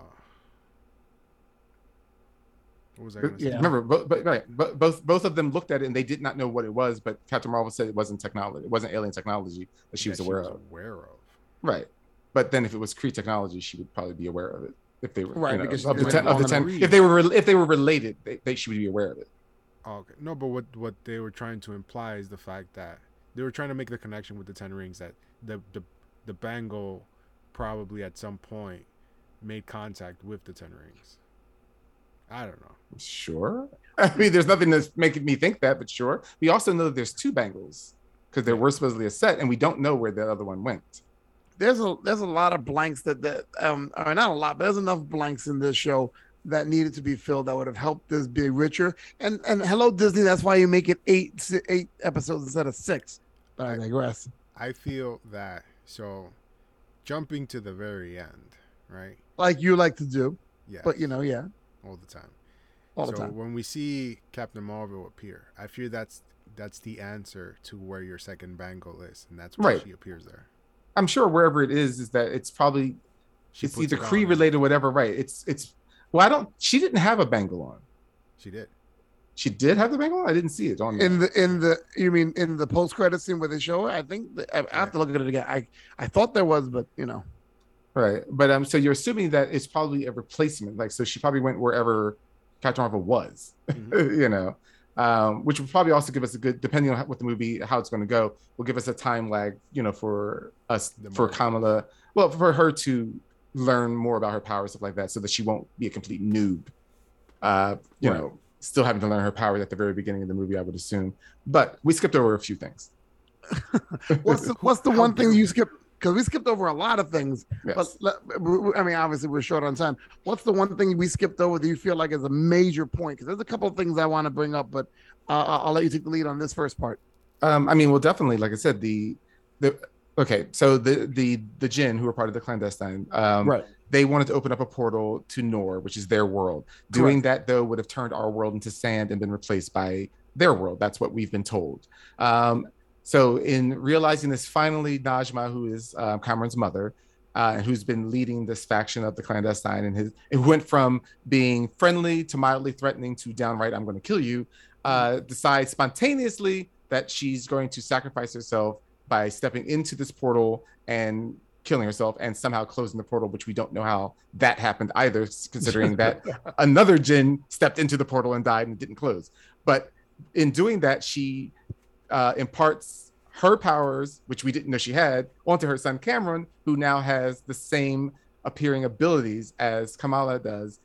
What was I going to say? yeah. Remember, bo- but right, bo- both both of them looked at it and they did not know what it was. But Captain Marvel said it wasn't technology, it wasn't alien technology that she that was aware of. aware of. Right. But then if it was Kree technology, she would probably be aware of it. If they were Right, you know, because of the ten, of the ten, the if they were if they were related, they, they she would be aware of it. Okay. No, but what what they were trying to imply is the fact that they were trying to make the connection with the Ten Rings that the the the bangle probably at some point made contact with the Ten Rings. I don't know. Sure. I mean, there's nothing that's making me think that, but sure. We also know that there's two bangles because there were supposedly a set, and we don't know where the other one went. there's a there's a lot of blanks that that um or not a lot, but there's enough blanks in this show that needed to be filled that would have helped this be richer. And and hello Disney, that's why you make it eight eight episodes instead of six. But I digress. I feel that so jumping to the very end, right? Like you like to do, Yeah. but you know, yeah, all the time. all so the time. when we see Captain Marvel appear, I fear that's that's the answer to where your second bangle is, and that's why Right. she appears there. I'm sure wherever it is, is that it's probably She it's either it Kree on. related, whatever. Right? It's it's. Well, I don't. She didn't have a bangle on. She did. She did have the bangle. I didn't see it on. in the in the you mean in the post credit scene where they show it? I think the, I, I have to look at it again. I I thought there was, but you know, Right. But um, so you're assuming that it's probably a replacement. Like, so she probably went wherever Captain Marvel was, Mhm. you know, um, which will probably also give us a good, depending on how- what the movie, how it's going to go, will give us a time lag, you know, for us, The for. Kamala, well, for her to learn more about her powers, stuff like that, so that she won't be a complete noob, uh, you Right. know, still having to learn her powers at the very beginning of the movie, I would assume. But we skipped over a few things. What's the, what's the one thing you. skipped? Because we skipped over a lot of things. Yes. But let- we- we- I mean, obviously we're short on time. What's the one thing we skipped over that you feel like is a major point? Because there's a couple of things I want to bring up, but uh, I'll I'll let you take the lead on this first part. Um, I mean, well, definitely, like I said, the the okay, so the the the Djinn who were part of the clandestine, um, right. they wanted to open up a portal to Noor, which is their world. Doing that though would have turned our world into sand and been replaced by their world. That's what we've been told. Um, so in realizing this, finally Najma, who is uh, Cameron's mother, uh, and who's been leading this faction of the clandestine, and his it went from being friendly to mildly threatening to downright "I'm going to kill you," uh, decides spontaneously that she's going to sacrifice herself by stepping into this portal and killing herself and somehow closing the portal, which we don't know how that happened either, considering that another Djinn stepped into the portal and died and didn't close. But in doing that, she uh, imparts her powers, which we didn't know she had, onto her son Cameron, who now has the same appearing abilities as Kamala does,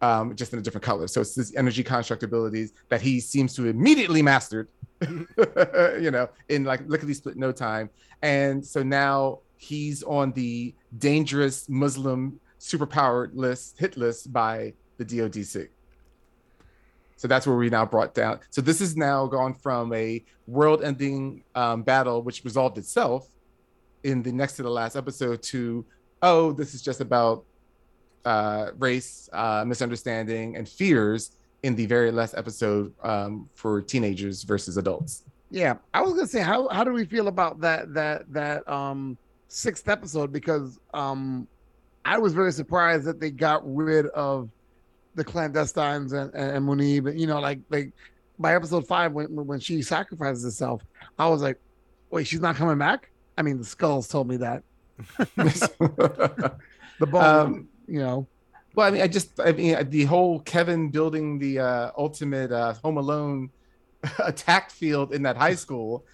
um, just in a different color. So it's this energy construct abilities that he seems to immediately mastered, you know, in like lickety split no time. And so now he's on the dangerous Muslim superpowered list, hit list by the DODC. So that's where we now brought down. So this is now gone from a world-ending um, battle, which resolved itself in the next to the last episode, to oh, this is just about uh, race, uh, misunderstanding, and fears in the very last episode um, for teenagers versus adults. Yeah, I was gonna say how how do we feel about that that that um sixth episode because um I was very surprised that they got rid of the clandestines and and, and Munib and you know like like by episode five when when she sacrifices herself I was like wait she's not coming back I mean the skulls told me that the bone Um, you know Well, I mean, I just, I mean, the whole Kevin building the uh, ultimate uh, Home Alone attack field in that high school.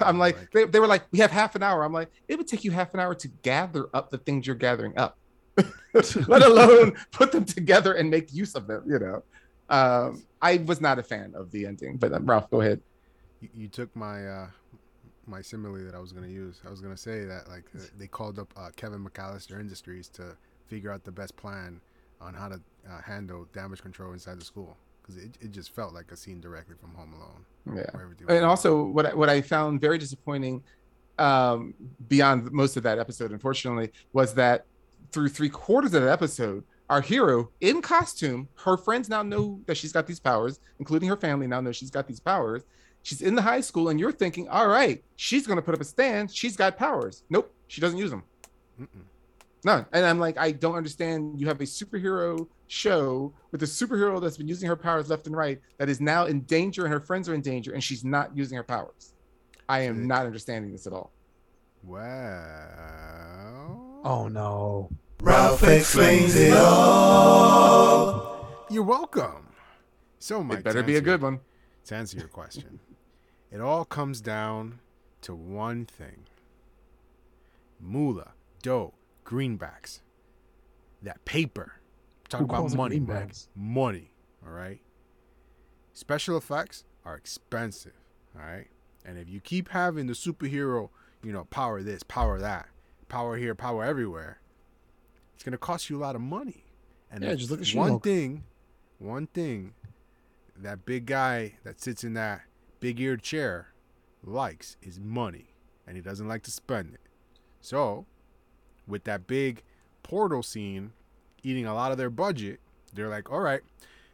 I'm like, they, they were like, we have half an hour. I'm like, it would take you half an hour to gather up the things you're gathering up, let alone put them together and make use of them. You know, um, I was not a fan of the ending. But um, Ralph, go ahead. you, you took my uh my simile that I was gonna use. I was gonna say that like uh, they called up uh, Kevin McAllister Industries to figure out the best plan on how to uh, handle damage control inside the school because it, it just felt like a scene directly from Home Alone. Yeah. where everything was and also what I, what I found very disappointing um beyond most of that episode unfortunately was that through three quarters of the episode our hero in costume her friends now know that she's got these powers including her family now know she's got these powers. She's in the high school and you're thinking all right she's going to put up a stand. She's got powers. Nope she doesn't use them. Mm-mm. no and i'm like i don't understand. You have a superhero show with a superhero that's been using her powers left and right that is now in danger and her friends are in danger and she's not using her powers. I am not understanding this at all. Wow. oh no Ralph explains it all. you're welcome. So, Mike, it better to be a good your- one To answer your question, it all comes down to one thing: moolah, dough, greenbacks. That paper. Talk Who about money, Mike. greenbacks? Money. All right. Special effects are expensive. All right. And if you keep having the superhero, you know, power this, power that, power here, power everywhere, it's gonna cost you a lot of money. And Yeah, just look at one She-Hulk. thing, one thing that big guy that sits in that big eared chair likes is money. And he doesn't like to spend it. So, with that big portal scene eating a lot of their budget, they're like, all right,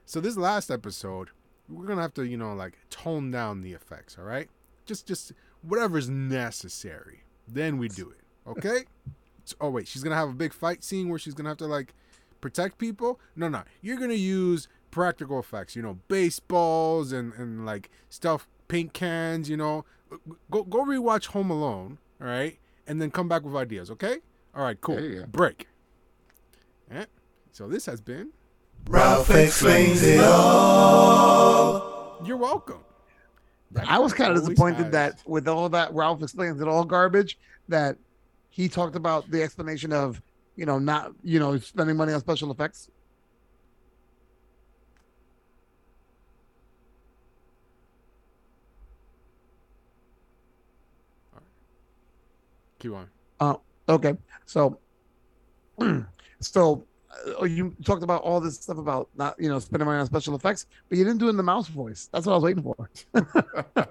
so this last episode, we're gonna have to, you know, like tone down the effects, all right? Just just whatever's necessary. Then we do it. Okay? So, oh wait, she's gonna have a big fight scene where she's gonna have to like protect people? No, no. You're gonna use practical effects, you know, baseballs and, and like stuff, paint cans, you know. Go go rewatch Home Alone, all right? And then come back with ideas, okay? All right, cool. There you go. Break. Eh, So this has been. Ralph explains it all. You're welcome. I was kind of disappointed has. that with all that Ralph explains it all garbage that he talked about the explanation of you know not you know spending money on special effects. Keep on. Okay, so so uh, you talked about all this stuff about not you know spending money on special effects, but you didn't do it in the mouse voice. That's what I was waiting for.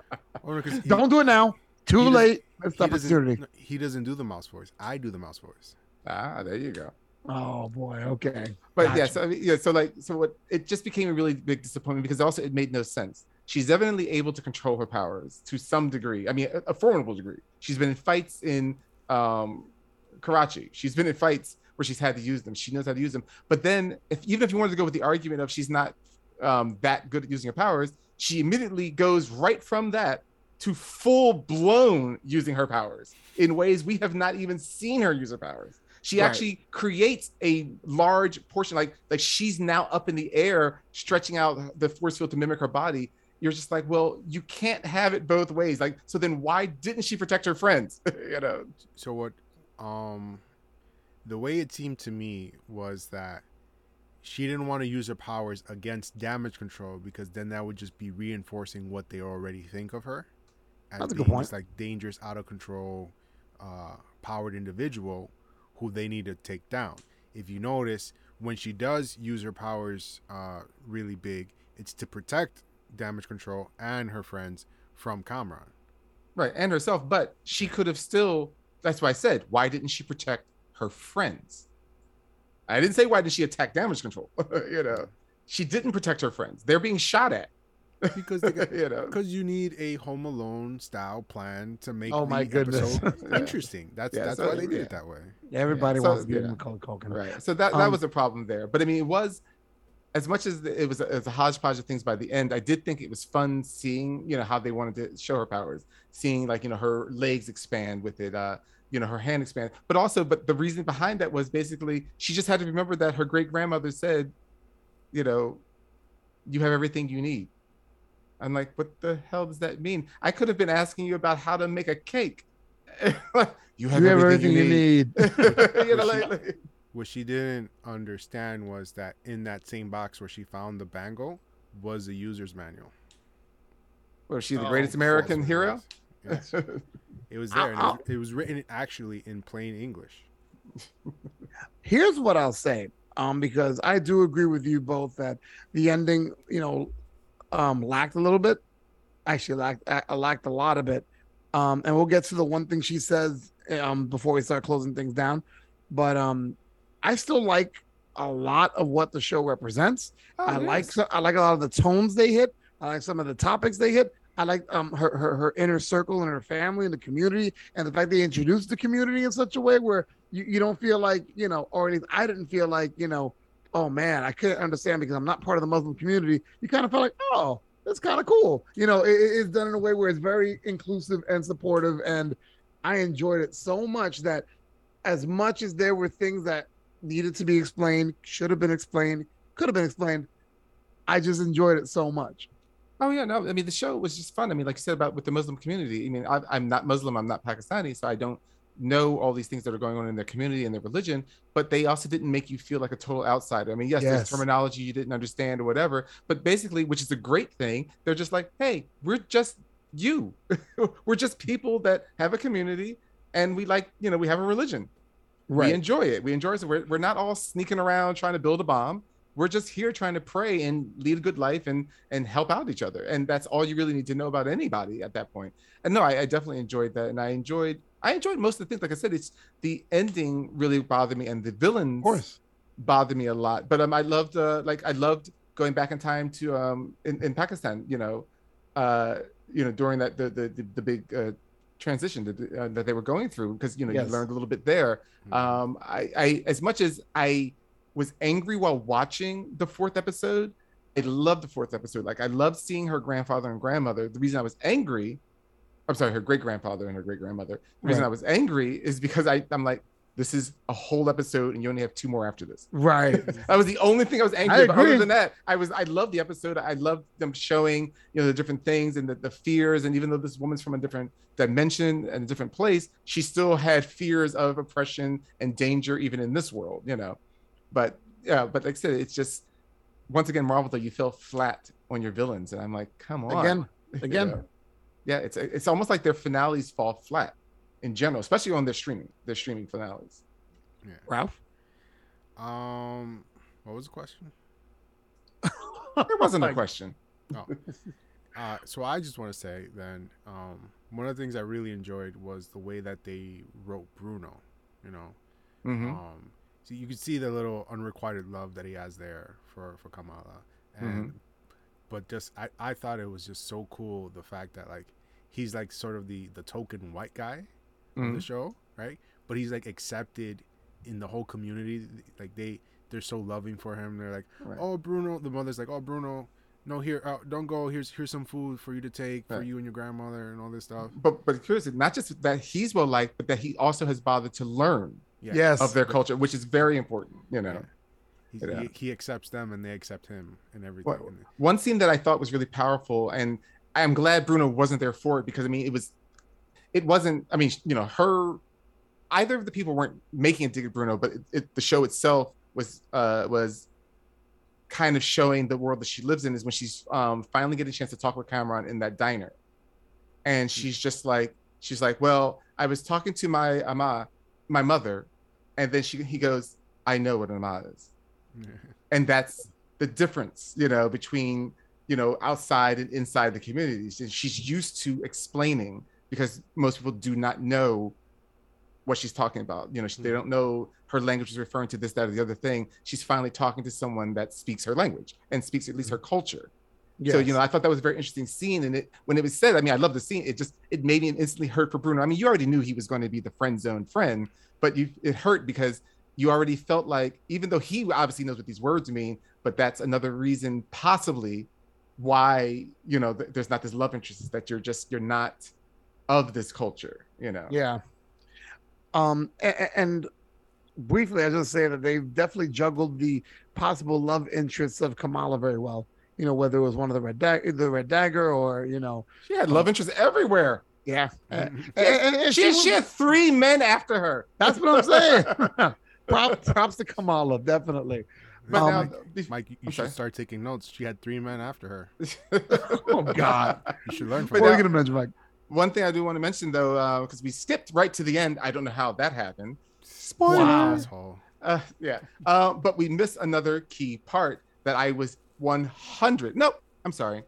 He- Don't do it now. Too he does- late. Missed he opportunity. doesn't, he doesn't do the mouse voice. I do the mouse voice. Ah, there you go. Oh boy. Okay. But yeah, so I mean, yeah, so like, so what? It just became a really big disappointment because also it made no sense. She's evidently able to control her powers to some degree. I mean, a, a formidable degree. She's been in fights in um, Karachi. She's been in fights where she's had to use them. She knows how to use them. But then, if even if you wanted to go with the argument of she's not um, that good at using her powers, she immediately goes right from that to full blown using her powers in ways we have not even seen her use her powers. She Right. actually creates a large portion, like like she's now up in the air, stretching out the force field to mimic her body. You're just like, well, you can't have it both ways. Like, so then why didn't she protect her friends? you know, So what? Um, the way it seemed to me was that she didn't want to use her powers against damage control because then that would just be reinforcing what they already think of her as That's a being good point. this like dangerous, out of control, uh, powered individual who they need to take down. If you notice, when she does use her powers uh, really big, it's to protect damage control and her friends from Kamran. right? And herself, but she could have still. That's why I said, why didn't she protect her friends? I didn't say why did she attack damage control. you know, she didn't protect her friends. They're being shot at. Because they got, you know, Because you need a Home Alone style plan to make Oh the my goodness. Yeah. interesting. That's Yeah, that's so, why they did yeah. it that way. Everybody so, wants to give yeah. him Macaulay Culkin. right so that that Um, was a problem there but i mean it was as much as it was a, it was a hodgepodge of things by the end i did think it was fun seeing you know how they wanted to show her powers seeing like you know her legs expand with it uh you know her hand expand but also but the reason behind that was basically she just had to remember that her great grandmother said you know you have everything you need i'm like what the hell does that mean i could have been asking you about how to make a cake you have You have everything, you need, you know, But she- like- like- What she didn't understand was that in that same box where she found the bangle was the user's manual. was she the Oh, greatest American hero? Yes. It was there. and it, was, it was written actually in plain English. Here's what I'll say, um, because I do agree with you both that the ending, you know, um, lacked a little bit. Actually, lacked uh, lacked a lot of it. Um, and we'll get to the one thing she says um before we start closing things down. But um, I still like a lot of what the show represents. Oh, I like I like a lot of the tones they hit. I like some of the topics they hit. I like um her, her her inner circle and her family and the community and the fact they introduced the community in such a way where you, you don't feel like you know or at least I didn't feel like you know oh man I couldn't understand because I'm not part of the Muslim community. You kind of felt like oh that's kind of cool. You know it, it- it's done in a way where it's very inclusive and supportive and I enjoyed it so much that as much as there were things that needed to be explained, should have been explained, could have been explained, I just enjoyed it so much. Oh yeah, no. I mean, the show was just fun. I mean, like you said about with the Muslim community. I mean, I, I'm not Muslim. I'm not Pakistani, so I don't know all these things that are going on in their community and their religion. But they also didn't make you feel like a total outsider. I mean, yes, Yes. there's terminology you didn't understand or whatever. But basically, which is a great thing, they're just like, hey, we're just you. we're just people that have a community, and we like, you know, we have a religion. We enjoy it. We enjoy it. So we're, we're not all sneaking around trying to build a bomb. We're just here trying to pray and lead a good life and and help out each other. And that's all you really need to know about anybody at that point. And no, I, I definitely enjoyed that. And I enjoyed I enjoyed most of the things. Like I said, it's the ending really bothered me and the villains Of course. bothered me a lot. But um I loved uh like I loved going back in time to um in, in Pakistan, you know, uh you know, during that the the the, the big uh transition that, uh, that they were going through because you know Yes. you learned a little bit there Mhm. um I, I as much as i was angry while watching the fourth episode i loved the fourth episode like i loved seeing her grandfather and grandmother the reason i was angry i'm sorry her great grandfather and her great grandmother the reason Right. i was angry is because i i'm like this is a whole episode and you only have two more after this. Right. That was the only thing I was angry I about. Other than that, I was I loved the episode. I loved them showing you know the different things and the, the fears. And even though this woman's from a different dimension and a different place, she still had fears of oppression and danger even in this world. You know, but yeah, but like I said, it's just once again Marvel though you feel flat on your villains, and I'm like, come on, Again, You again. know? Yeah, it's it's almost like their finales fall flat in general, especially on their streaming their streaming finales. Ralph. Um, what was the question? There wasn't a question. Oh. Uh, so I just want to say then, um, one of the things I really enjoyed was the way that they wrote Bruno. You know, Mhm. um, so you could see the little unrequited love that he has there for for Kamala, and but just I I thought it was just so cool the fact that like he's like sort of the the token white guy on the show, right? But he's like accepted in the whole community. Like they they're so loving for him. They're like, Right. oh Bruno, the mother's like, oh Bruno, no here, uh, don't go. Here's here's some food for you to take for you and your grandmother and all this stuff. but but curiously, not just that he's well liked, but that he also has bothered to learn Yeah. Yes. of their culture, which is very important. You know, Yeah. He, Yeah. he, he accepts them and they accept him and everything. And- one scene that I thought was really powerful, and I'm glad Bruno wasn't there for it because I mean, it was, it wasn't. I mean, you know, her, either of the people weren't making it dig at Bruno, but it, it, the show itself was uh was kind of showing the world that she lives in is when she's um finally getting a chance to talk with Kamran in that diner, and she's just like she's like, well, I was talking to my ama, my mother, and then she he goes, I know what an ama is and that's the difference you know between you know outside and inside the communities and she's used to explaining because most people do not know what she's talking about. You know she- they mm-hmm. don't know her language is referring to this that or the other thing. She's finally talking to someone that speaks her language and speaks at least her mm-hmm. culture. So you know i thought that was a very interesting scene. And it when it was said i mean i love the scene. It just it made me instantly hurt for bruno. I mean you already knew he was going to be the friend zone friend but you it hurt because you already felt like even though he obviously knows what these words mean but that's another reason possibly why you know th- there's not this love interest is that you're just you're not of this culture you know Yeah. Um, a- a- and briefly, I just say that they've definitely juggled the possible love interests of Kamala very well. You know, whether it was one of the red dagger, the red dagger, or you know, she had love interests everywhere yeah. And- and- and she, was- she had three men after her that's what I'm saying. props, props to Kamala, definitely. but Um, now, be- Mike, you, you I'm should sorry. start taking notes. She had three men after her. Oh God, You should learn But from what are her. you gonna mention, Mike? one thing i do want to mention though because we skipped right to the end i don't know how that happened Spoiler. Wow. Uh, yeah. Uh, but we missed another key part that I was 100, nope, I'm sorry,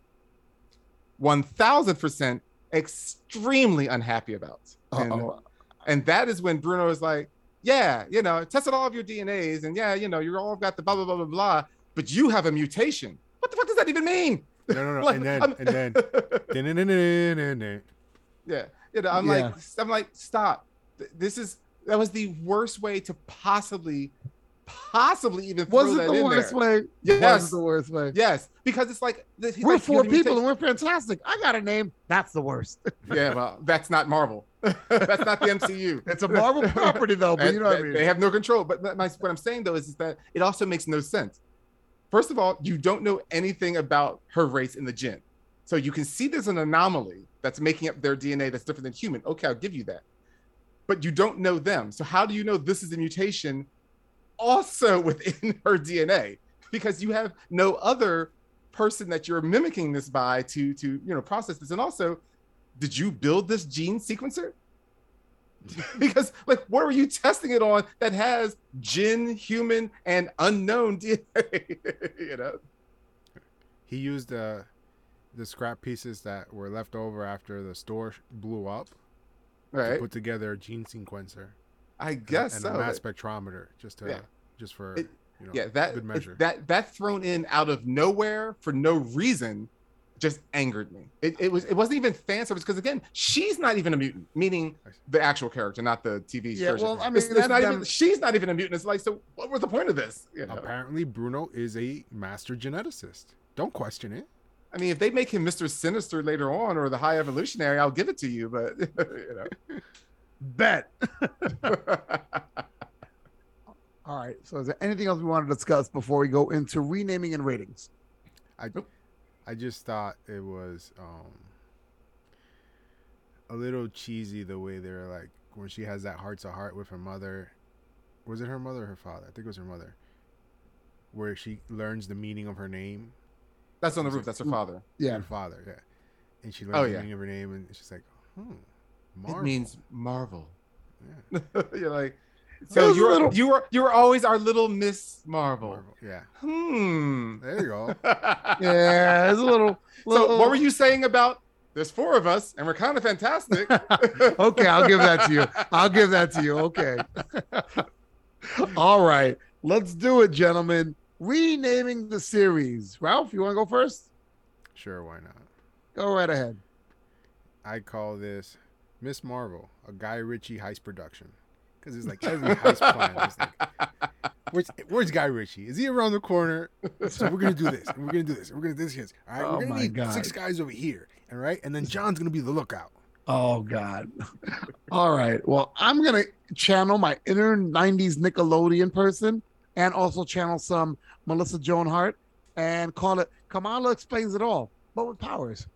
1000% extremely unhappy about. And, Uh-oh. and that is when Bruno is like, yeah, you know, tested all of your DNAs and yeah, you know, you're all got the blah, blah, blah, blah, blah, but you have a mutation. What the fuck does that even mean? No, no, no. Like, and then, I'm- and then, dun-dun-dun-dun-dun-dun. yeah you know i'm like i'm like stop this is that was the worst way to possibly possibly even throw Was it that the in worst there. way? Yes. Was it the worst way? yes because it's like he's We're like, four have a people and we're fantastic. I got a name. That's the worst. yeah well that's not marvel that's not the mcu It's a Marvel property though, but And you know what I mean. they have no control. But my, what i'm saying though is, is that it also makes no sense. First of all you don't know anything about her race in the Djinn so you can see there's an anomaly that's making up their dna that's different than human. Okay i'll give you that. But you don't know them. So how do you know this is a mutation also within her dna because you have no other person that you're mimicking this by to to you know process this. And also did you build this gene sequencer because like what were you testing it on that has Djinn human and unknown dna you know He used uh, the scrap pieces that were left over after the store blew up to put together a gene sequencer. i and- guess and so a mass spectrometer just to Yeah. just for It- you know yeah that good measure. that that thrown in out of nowhere for no reason just angered me it, it was it wasn't even fan service because again she's not even a mutant meaning the actual character not the tv Yeah, version well, I mean, It's- it's that's not them- even, she's not even a mutant it's like so what was the point of this you know? Apparently, Bruno is a master geneticist. Don't question it. i mean if they make him mr sinister later on or the high evolutionary i'll give it to you but you know Bet. All right. So, is there anything else we want to discuss before we go into renaming and ratings? I I just thought it was um a little cheesy the way they're like when she has that heart to heart with her mother. Was it her mother or her father? I think it was her mother. Where she learns the meaning of her name. That's on the roof. That's her father. Yeah. Her father, yeah. And she learns Oh, the yeah. meaning of her name and she's like, hmm. Marvel. It means marvel. Yeah. You're like, It so you were little- you were you were always our little Miss Marvel. Marvel. Yeah. Hmm. There you go. Yeah, it's a little. So what were you saying about? There's four of us, and we're kind of fantastic. okay, I'll give that to you. I'll give that to you. Okay. All right, let's do it, gentlemen. Renaming the series. Ralph, you want to go first? Sure, why not? Go right ahead. I call this Miss Marvel, a Guy Ritchie heist production. Because it's like every heist plan like, where's, where's Guy Ritchie? Is he around the corner? So we're gonna do this, we're gonna do this, we're gonna do this. All right, Oh we're gonna need God. six guys over here, all right, and then John's gonna be the lookout. Oh God. All right. Well, I'm gonna channel my inner '90s Nickelodeon person, and also channel some Melissa Joan Hart, and call it Kamala explains it all, but with powers.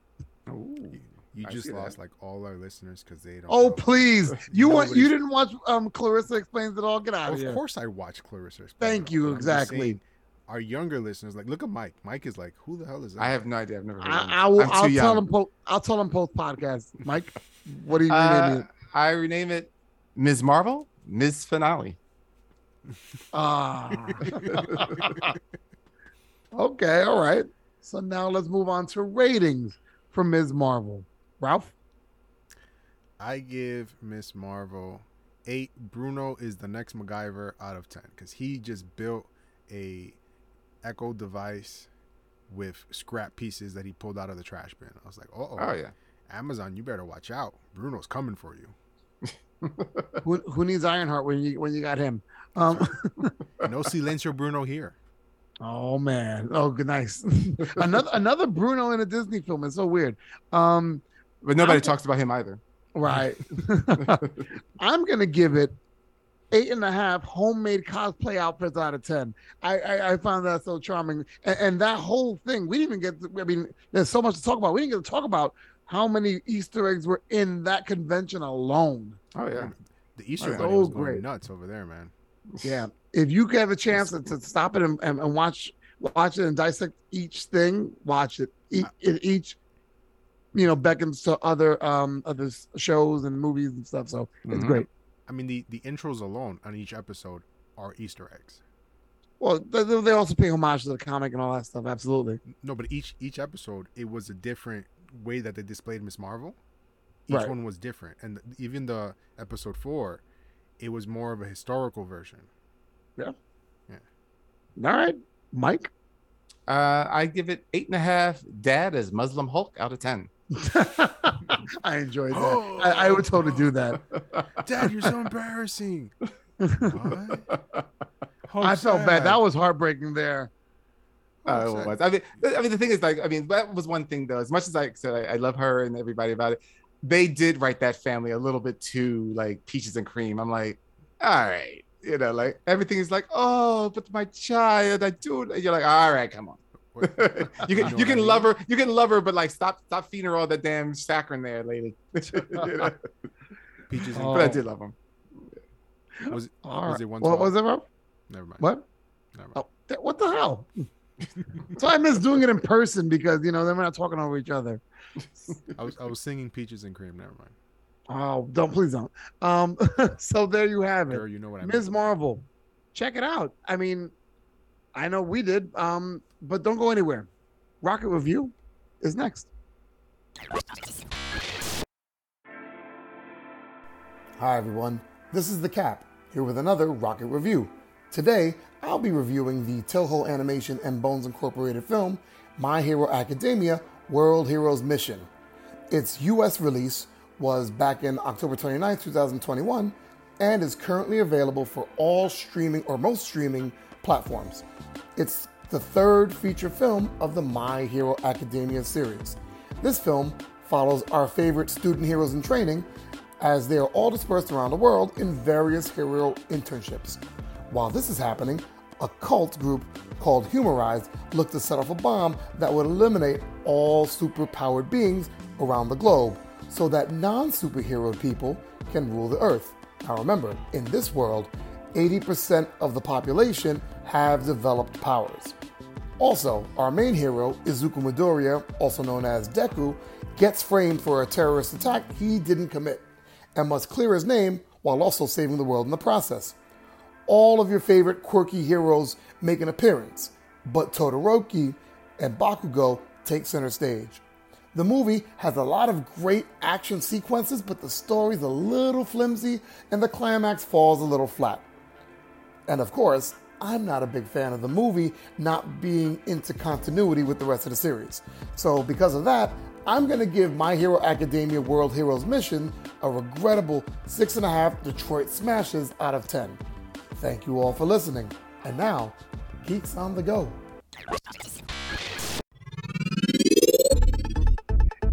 You I just see that. lost like all our listeners because they don't. Oh know. please! You want you didn't watch um Clarissa explains it all? Get out of Of here. course, I watch Clarissa. Explains Thank you, but I'm just exactly. saying, Our younger listeners, like, look at Mike. Mike is like, who the hell is that? I have no idea. I've never heard. of I, him. I will. I'm too I'll tell young. them. Po- I'll tell them post podcast. Mike, what do you Uh, rename it? I rename it Ms. Marvel, Ms. Finale. Ah. okay. All right. So now let's move on to ratings for Ms. Marvel. Ralph. I give Miss Marvel eight. Bruno is the next MacGyver out of ten because he just built a Echo device with scrap pieces that he pulled out of the trash bin. I was like, oh, Oh yeah. Amazon, you better watch out. Bruno's coming for you. Who, who needs Ironheart when you when you got him? Um, No silencio, Bruno here. oh man. Oh, good. Nice. another another Bruno in a Disney film. It's so weird. Um, But nobody I'm- talks about him either. Right. I'm gonna give it eight and a half homemade cosplay outfits out of ten. I I, I found that so charming, and, and that whole thing we didn't even get. To, I mean, there's so much to talk about. We didn't get to talk about how many Easter eggs were in that convention alone. Oh yeah. The Easter That's Bunny so was going great. nuts over there, man. Yeah, if you have a chance to, to stop it and, and, and watch watch it and dissect each thing, watch it. Each, it each you know beckons to other um other shows and movies and stuff. So it's Mhm. great. I mean, the, the intros alone on each episode are Easter eggs. Well, they, they they also pay homage to the comic and all that stuff. Absolutely. No, but each each episode it was a different way that they displayed Miss Marvel. Each Right. one was different, and even the episode four, it was more of a historical version. Yeah. Yeah. All right, Mike. Uh, I give it eight and a half. Dad as Muslim Hulk out of ten. I enjoyed that. I, I would totally do that. Dad, you're so embarrassing. I felt bad. That was heartbreaking there. Uh, it was. I mean, I mean, the thing is, like, I mean, that was one thing though. As much as I said, I, I love her and everybody about it. They did write that family a little bit too like peaches and cream. I'm like, all right, you know, like everything is like, oh, but my child, I do. it." You're like, all right, come on. What- you You can know you what I can mean? love her, you can love her, but like, stop stop feeding her all that damn saccharin there, lady. Peaches and Oh. But I did love him. was it, All Was right. it What 112? was it, Rob? never mind. What? Never mind. Oh, th- what the hell? so I miss doing it in person because you know then we're not talking over each other. I was I was singing peaches and cream. Never mind. Oh, don't please don't. Um, so there you have it. Girl, you know what I mean. Ms. Marvel. Check it out. I mean, I know we did, um, but don't go anywhere. Rocket Review is next. Hi, everyone. This is The Cap, here with another Rocket Review. Today, I'll be reviewing the Toho Animation and Bones Incorporated film, My Hero Academia World Heroes Mission. Its US release was back in October 29, 2021, and is currently available for all streaming or most streaming platforms. It's the third feature film of the My Hero Academia series. This film follows our favorite student heroes in training as they are all dispersed around the world in various hero internships. While this is happening, a cult group called Humarize looked to set off a bomb that would eliminate all superpowered beings around the globe so that non superhero people can rule the earth. Now remember, in this world, 80% of the population have developed powers. Also, our main hero, Izuku Midoriya, also known as Deku, gets framed for a terrorist attack he didn't commit and must clear his name while also saving the world in the process. All of your favorite quirky heroes make an appearance, but Todoroki and Bakugo take center stage. The movie has a lot of great action sequences, but the story's a little flimsy and the climax falls a little flat. And of course, I'm not a big fan of the movie not being into continuity with the rest of the series. So, because of that, I'm going to give My Hero Academia World Heroes Mission a regrettable 6.5 Detroit Smashes out of 10. Thank you all for listening. And now, Geeks on the Go.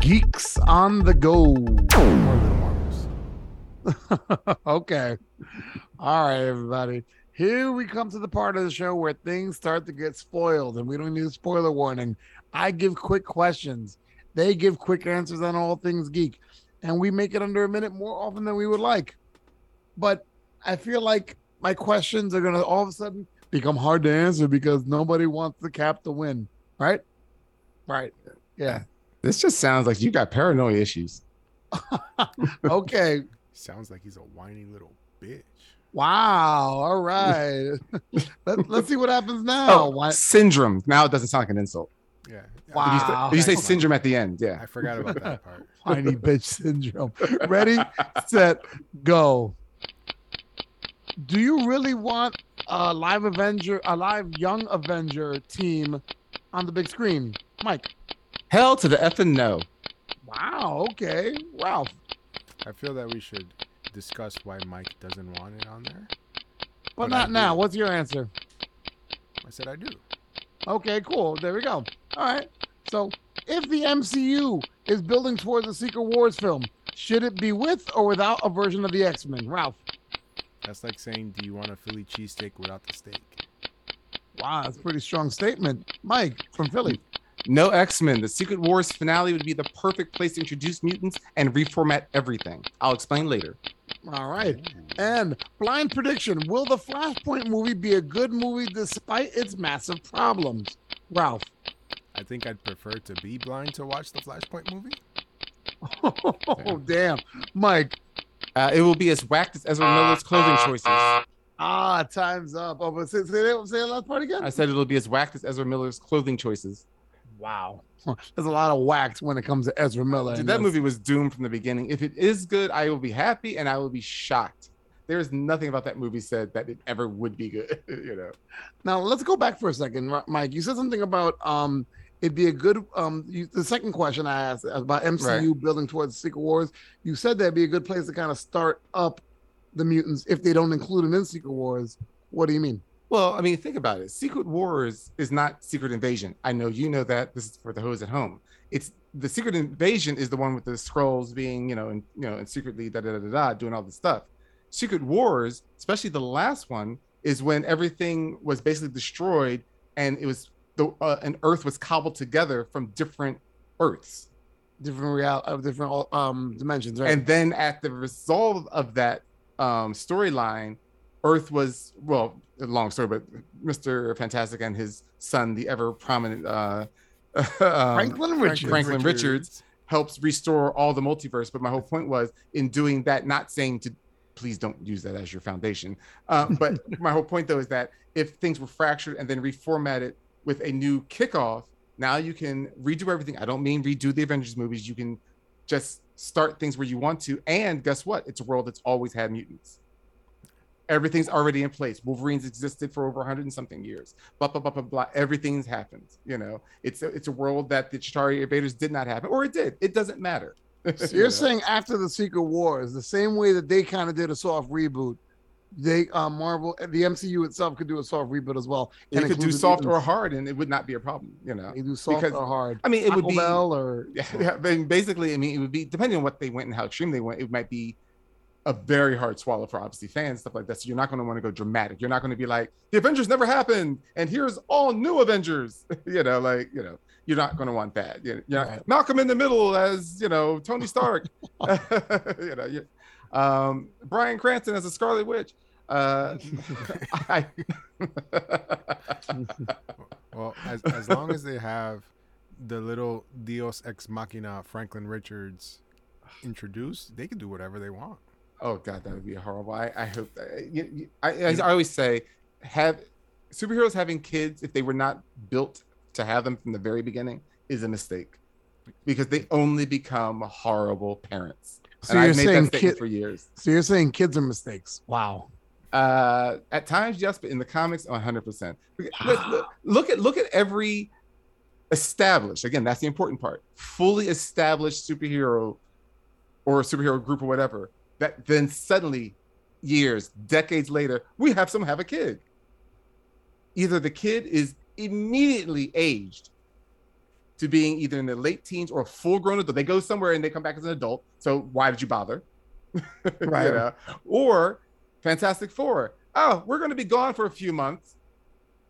Geeks on the go. Okay. All right, everybody. Here we come to the part of the show where things start to get spoiled, and we don't need a spoiler warning. I give quick questions. They give quick answers on all things geek, and we make it under a minute more often than we would like. But I feel like my questions are going to all of a sudden become hard to answer because nobody wants the cap to win, right? Right. Yeah. This just sounds like you got paranoia issues. Okay. Sounds like he's a whiny little bitch. Wow. All right. Let, let's see what happens now. Oh, Why- syndrome. Now it doesn't sound like an insult. Yeah. Wow. Did you, say- did you say syndrome at the end? Yeah. I forgot about that part. whiny bitch syndrome. Ready, set, go. Do you really want a live Avenger, a live young Avenger team on the big screen? Mike. Hell to the effing no. Wow. Okay. Ralph. I feel that we should discuss why Mike doesn't want it on there. But But not now. What's your answer? I said I do. Okay, cool. There we go. All right. So, if the MCU is building towards a Secret Wars film, should it be with or without a version of the X Men? Ralph. That's like saying, do you want a Philly cheesesteak without the steak? Wow, that's a pretty strong statement. Mike from Philly. No X Men. The Secret Wars finale would be the perfect place to introduce mutants and reformat everything. I'll explain later. All right. And blind prediction Will the Flashpoint movie be a good movie despite its massive problems? Ralph. I think I'd prefer to be blind to watch the Flashpoint movie. Oh, damn. Mike. Uh, it will be as whacked as Ezra Miller's clothing choices. Ah, time's up. Oh, but say, say, that, say that last part again. I said it'll be as whacked as Ezra Miller's clothing choices. Wow. There's a lot of whacks when it comes to Ezra Miller. Dude, that movie was doomed from the beginning. If it is good, I will be happy and I will be shocked. There is nothing about that movie said that it ever would be good. you know, Now let's go back for a second, Mike. You said something about um it'd be a good um you, the second question I asked about MCU building towards Secret Wars. You said that'd be a good place to kind of start up the mutants if they don't include them in Secret Wars. What do you mean? Well, I mean, think about it. Secret Wars is not Secret Invasion. I know you know that. This is for the hoes at home. It's the Secret Invasion is the one with the scrolls being, you know, and you know, and secretly da da da da, da doing all this stuff. Secret Wars, especially the last one, is when everything was basically destroyed and it was the uh, and Earth was cobbled together from different Earths. Different real of different um dimensions, right? And then at the result of that um, storyline, Earth was well, a long story, but Mr. Fantastic and his son, the ever prominent uh, um, Franklin Richards. Franklin Richards, helps restore all the multiverse. But my whole point was in doing that, not saying to please don't use that as your foundation. Uh, but my whole point though is that if things were fractured and then reformatted with a new kickoff, now you can redo everything. I don't mean redo the Avengers movies. You can just start things where you want to. And guess what? It's a world that's always had mutants. Everything's already in place. Wolverines existed for over 100 and something years. Blah blah blah blah blah. Everything's happened. You know, it's a, it's a world that the Chitauri invaders did not happen, or it did. It doesn't matter. So You you're know? saying after the Secret Wars, the same way that they kind of did a soft reboot, they uh, Marvel, the MCU itself could do a soft reboot as well. you and could do soft or hard, and it would not be a problem. You know, They do soft because- or hard. I mean, it would be Bell or yeah, yeah, basically, I mean, it would be depending on what they went and how extreme they went. It might be a very hard swallow for obviously fans stuff like that. So you're not going to want to go dramatic. You're not going to be like the Avengers never happened, and here's all new Avengers. you know, like you know, you're not going to want that. You know, Right. Malcolm in the Middle as you know Tony Stark. you know, you, um, Bryan Cranston as a Scarlet Witch. Uh, I, Well, as as long as they have the little deus ex machina Franklin Richards introduced, they can do whatever they want. Oh God, that would be horrible. I, I hope that you, you- I, I, I always say have superheroes having kids if they were not built to have them from the very beginning is a mistake because they only become horrible parents. So and you're I've made saying that kid- for years. So you're saying kids are mistakes? Wow. Uh, at times, yes, but in the comics, 100. percent Look look at look at every established. Again, that's the important part. Fully established superhero or a superhero group or whatever. That then suddenly, years, decades later, we have some have a kid. Either the kid is immediately aged to being either in their late teens or a full grown adult. They go somewhere and they come back as an adult. So why did you bother? You Right. know? Or Fantastic Four. Oh, we're going to be gone for a few months.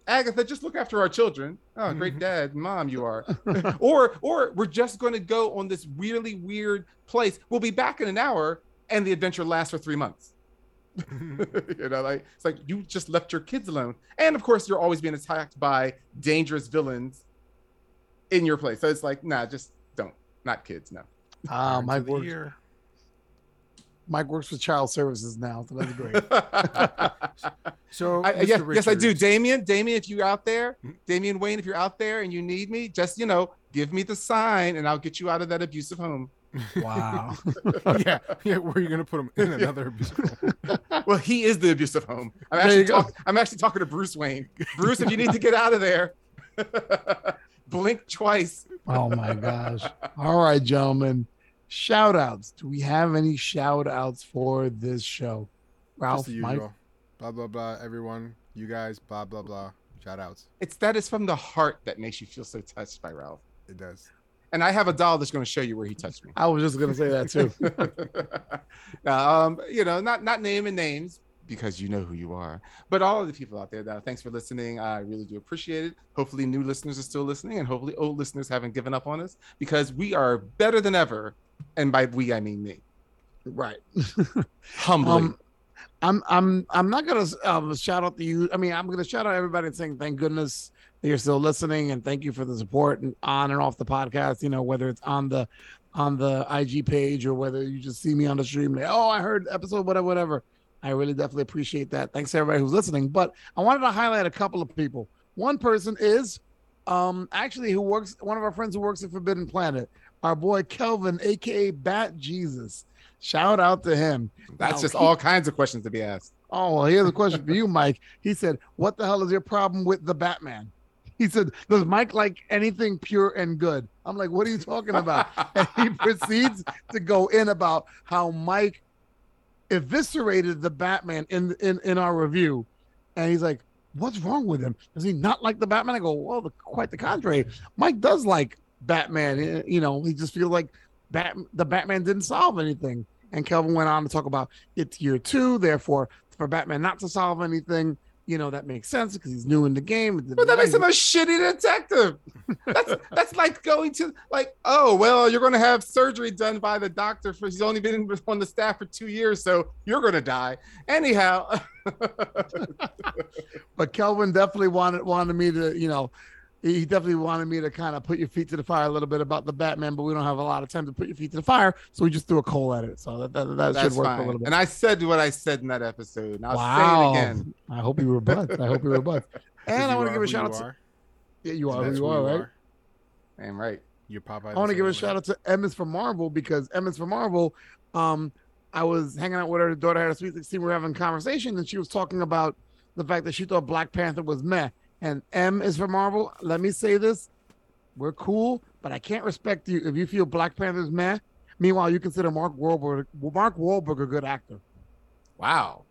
Agatha, just look after our children. Oh, great mm-hmm. dad, mom, you are. or, or we're just going to go on this really weird place. We'll be back in an hour, and the adventure lasts for three months. you know, like it's like you just left your kids alone, and of course, you're always being attacked by dangerous villains in your place. So it's like, nah, just don't. Not kids, no. Ah, Turn to Mike works. year. Mike works for child services now, so that's great. So I, yes, yes, I do. Damien, Damien, if you're out there, Hmm? Damien Wayne, if you're out there and you need me, just you know, give me the sign and I'll get you out of that abusive home. Wow. yeah, yeah. Where are you gonna put him in another? abusive home? Well, he is the abusive home. I'm actually talk, I'm actually talking to Bruce Wayne. Bruce, if you need to get out of there, blink twice. Oh my gosh. All right, gentlemen. Shout outs. Do we have any shout outs for this show? Just Ralph, the Mike. Blah blah blah. Everyone, you guys. Blah blah blah. Shout outs. It's that is from the heart that makes you feel so touched by Ralph. It does. And I have a doll that's going to show you where he touched me. I was just gonna say that too. now, um, you know, not not naming names because you know who you are, but all of the people out there. That thanks for listening. I really do appreciate it. Hopefully, new listeners are still listening, and hopefully, old listeners haven't given up on us because we are better than ever. And by we, I mean me. right. Humbly. Um, I'm I'm I'm not gonna um, shout out to you. I mean, I'm gonna shout out everybody and saying thank goodness you're still listening and thank you for the support and on and off the podcast. You know, whether it's on the on the IG page or whether you just see me on the stream, like, oh, I heard episode whatever, whatever. I really definitely appreciate that. Thanks to everybody who's listening. But I wanted to highlight a couple of people. One person is um actually who works one of our friends who works at Forbidden Planet, our boy Kelvin, aka Bat Jesus. Shout out to him. That's Now, just he- all kinds of questions to be asked. Oh, well, here's a question for you, Mike. He said, What the hell is your problem with the Batman? He said, Does Mike like anything pure and good? I'm like, What are you talking about? and he proceeds to go in about how Mike eviscerated the Batman in in, in our review. And he's like, What's wrong with him? Does he not like the Batman? I go, Well, the, quite the contrary. Mike does like Batman. Eh, You know, he just feels like Bat, the Batman didn't solve anything. And Kelvin went on to talk about it's year two, therefore, for Batman not to solve anything, you know, that makes sense because he's new in the game. But that makes him a shitty detective. That's that's like going to like, oh well, you're going to have surgery done by the doctor for he's only been on the staff for two years, so you're going to die. Anyhow, but Kelvin definitely wanted wanted me to, you know, he definitely wanted me to kind of put your feet to the fire a little bit about the Batman, but we don't have a lot of time to put your feet to the fire, so we just threw a coal at it. So that that, that should work fine. a little bit. And I said what I said in that episode. And I'll wow! say it again. I hope you were butt. I hope you were butt. And I want to give a shout out to yeah, you are who you are, right? Damn right. You're Popeye. I want to give a shout out to Emmons from Marvel because Emmons from Marvel, um, I was hanging out with her daughter had a sweet 16. We were having a conversation and she was talking about the fact that she thought Black Panther was meh. And M is for Marvel. Let me say this. We're cool, but I can't respect you if you feel Black Panther's meh. Meanwhile, you consider Mark Wahlberg Mark Wahlberg a good actor. Wow.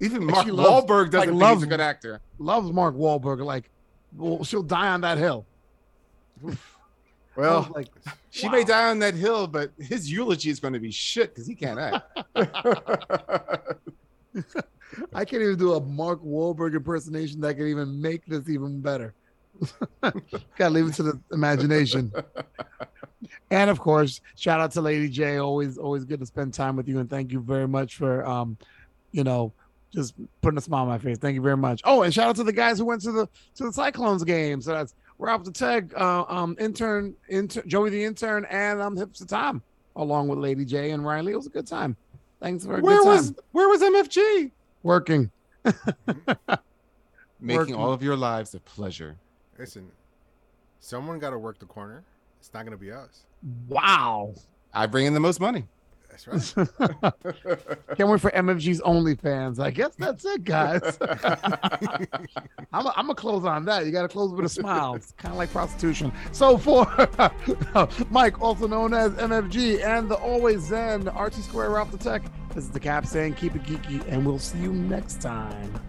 Even Like, Mark she loves- Wahlberg doesn't think loves- he's a good actor. Loves Mark Wahlberg. Like, well, she'll die on that hill. Well, was like, she wow. may die on that hill, but his eulogy is going to be shit because he can't act. I can't even do a Mark Wahlberg impersonation that can even make this even better. Gotta leave it to the imagination. And of course, shout out to Lady J. Always, always good to spend time with you. And thank you very much for, um, you know, just putting a smile on my face. Thank you very much. Oh, and shout out to the guys who went to the to the Cyclones game. So that's Rob the Teg, uh, um, intern, intern, Joey the intern, and um, Hipster Tom, along with Lady J and Riley. It was a good time. Thanks for a where good time. was where was MFG? Working. Making Working. all of your lives a pleasure. Listen, someone got to work the corner. It's not gonna be us. Wow. I bring in the most money. That's right. Can't wait for MFG's OnlyFans. I guess that's it, guys. I'm gonna close on that. You gotta close with a smile. It's kind of like prostitution. So for Mike, also known as MFG, and the always Zen RT Square Ralph the Tech. This is the Cap saying, keep it geeky, and we'll see you next time.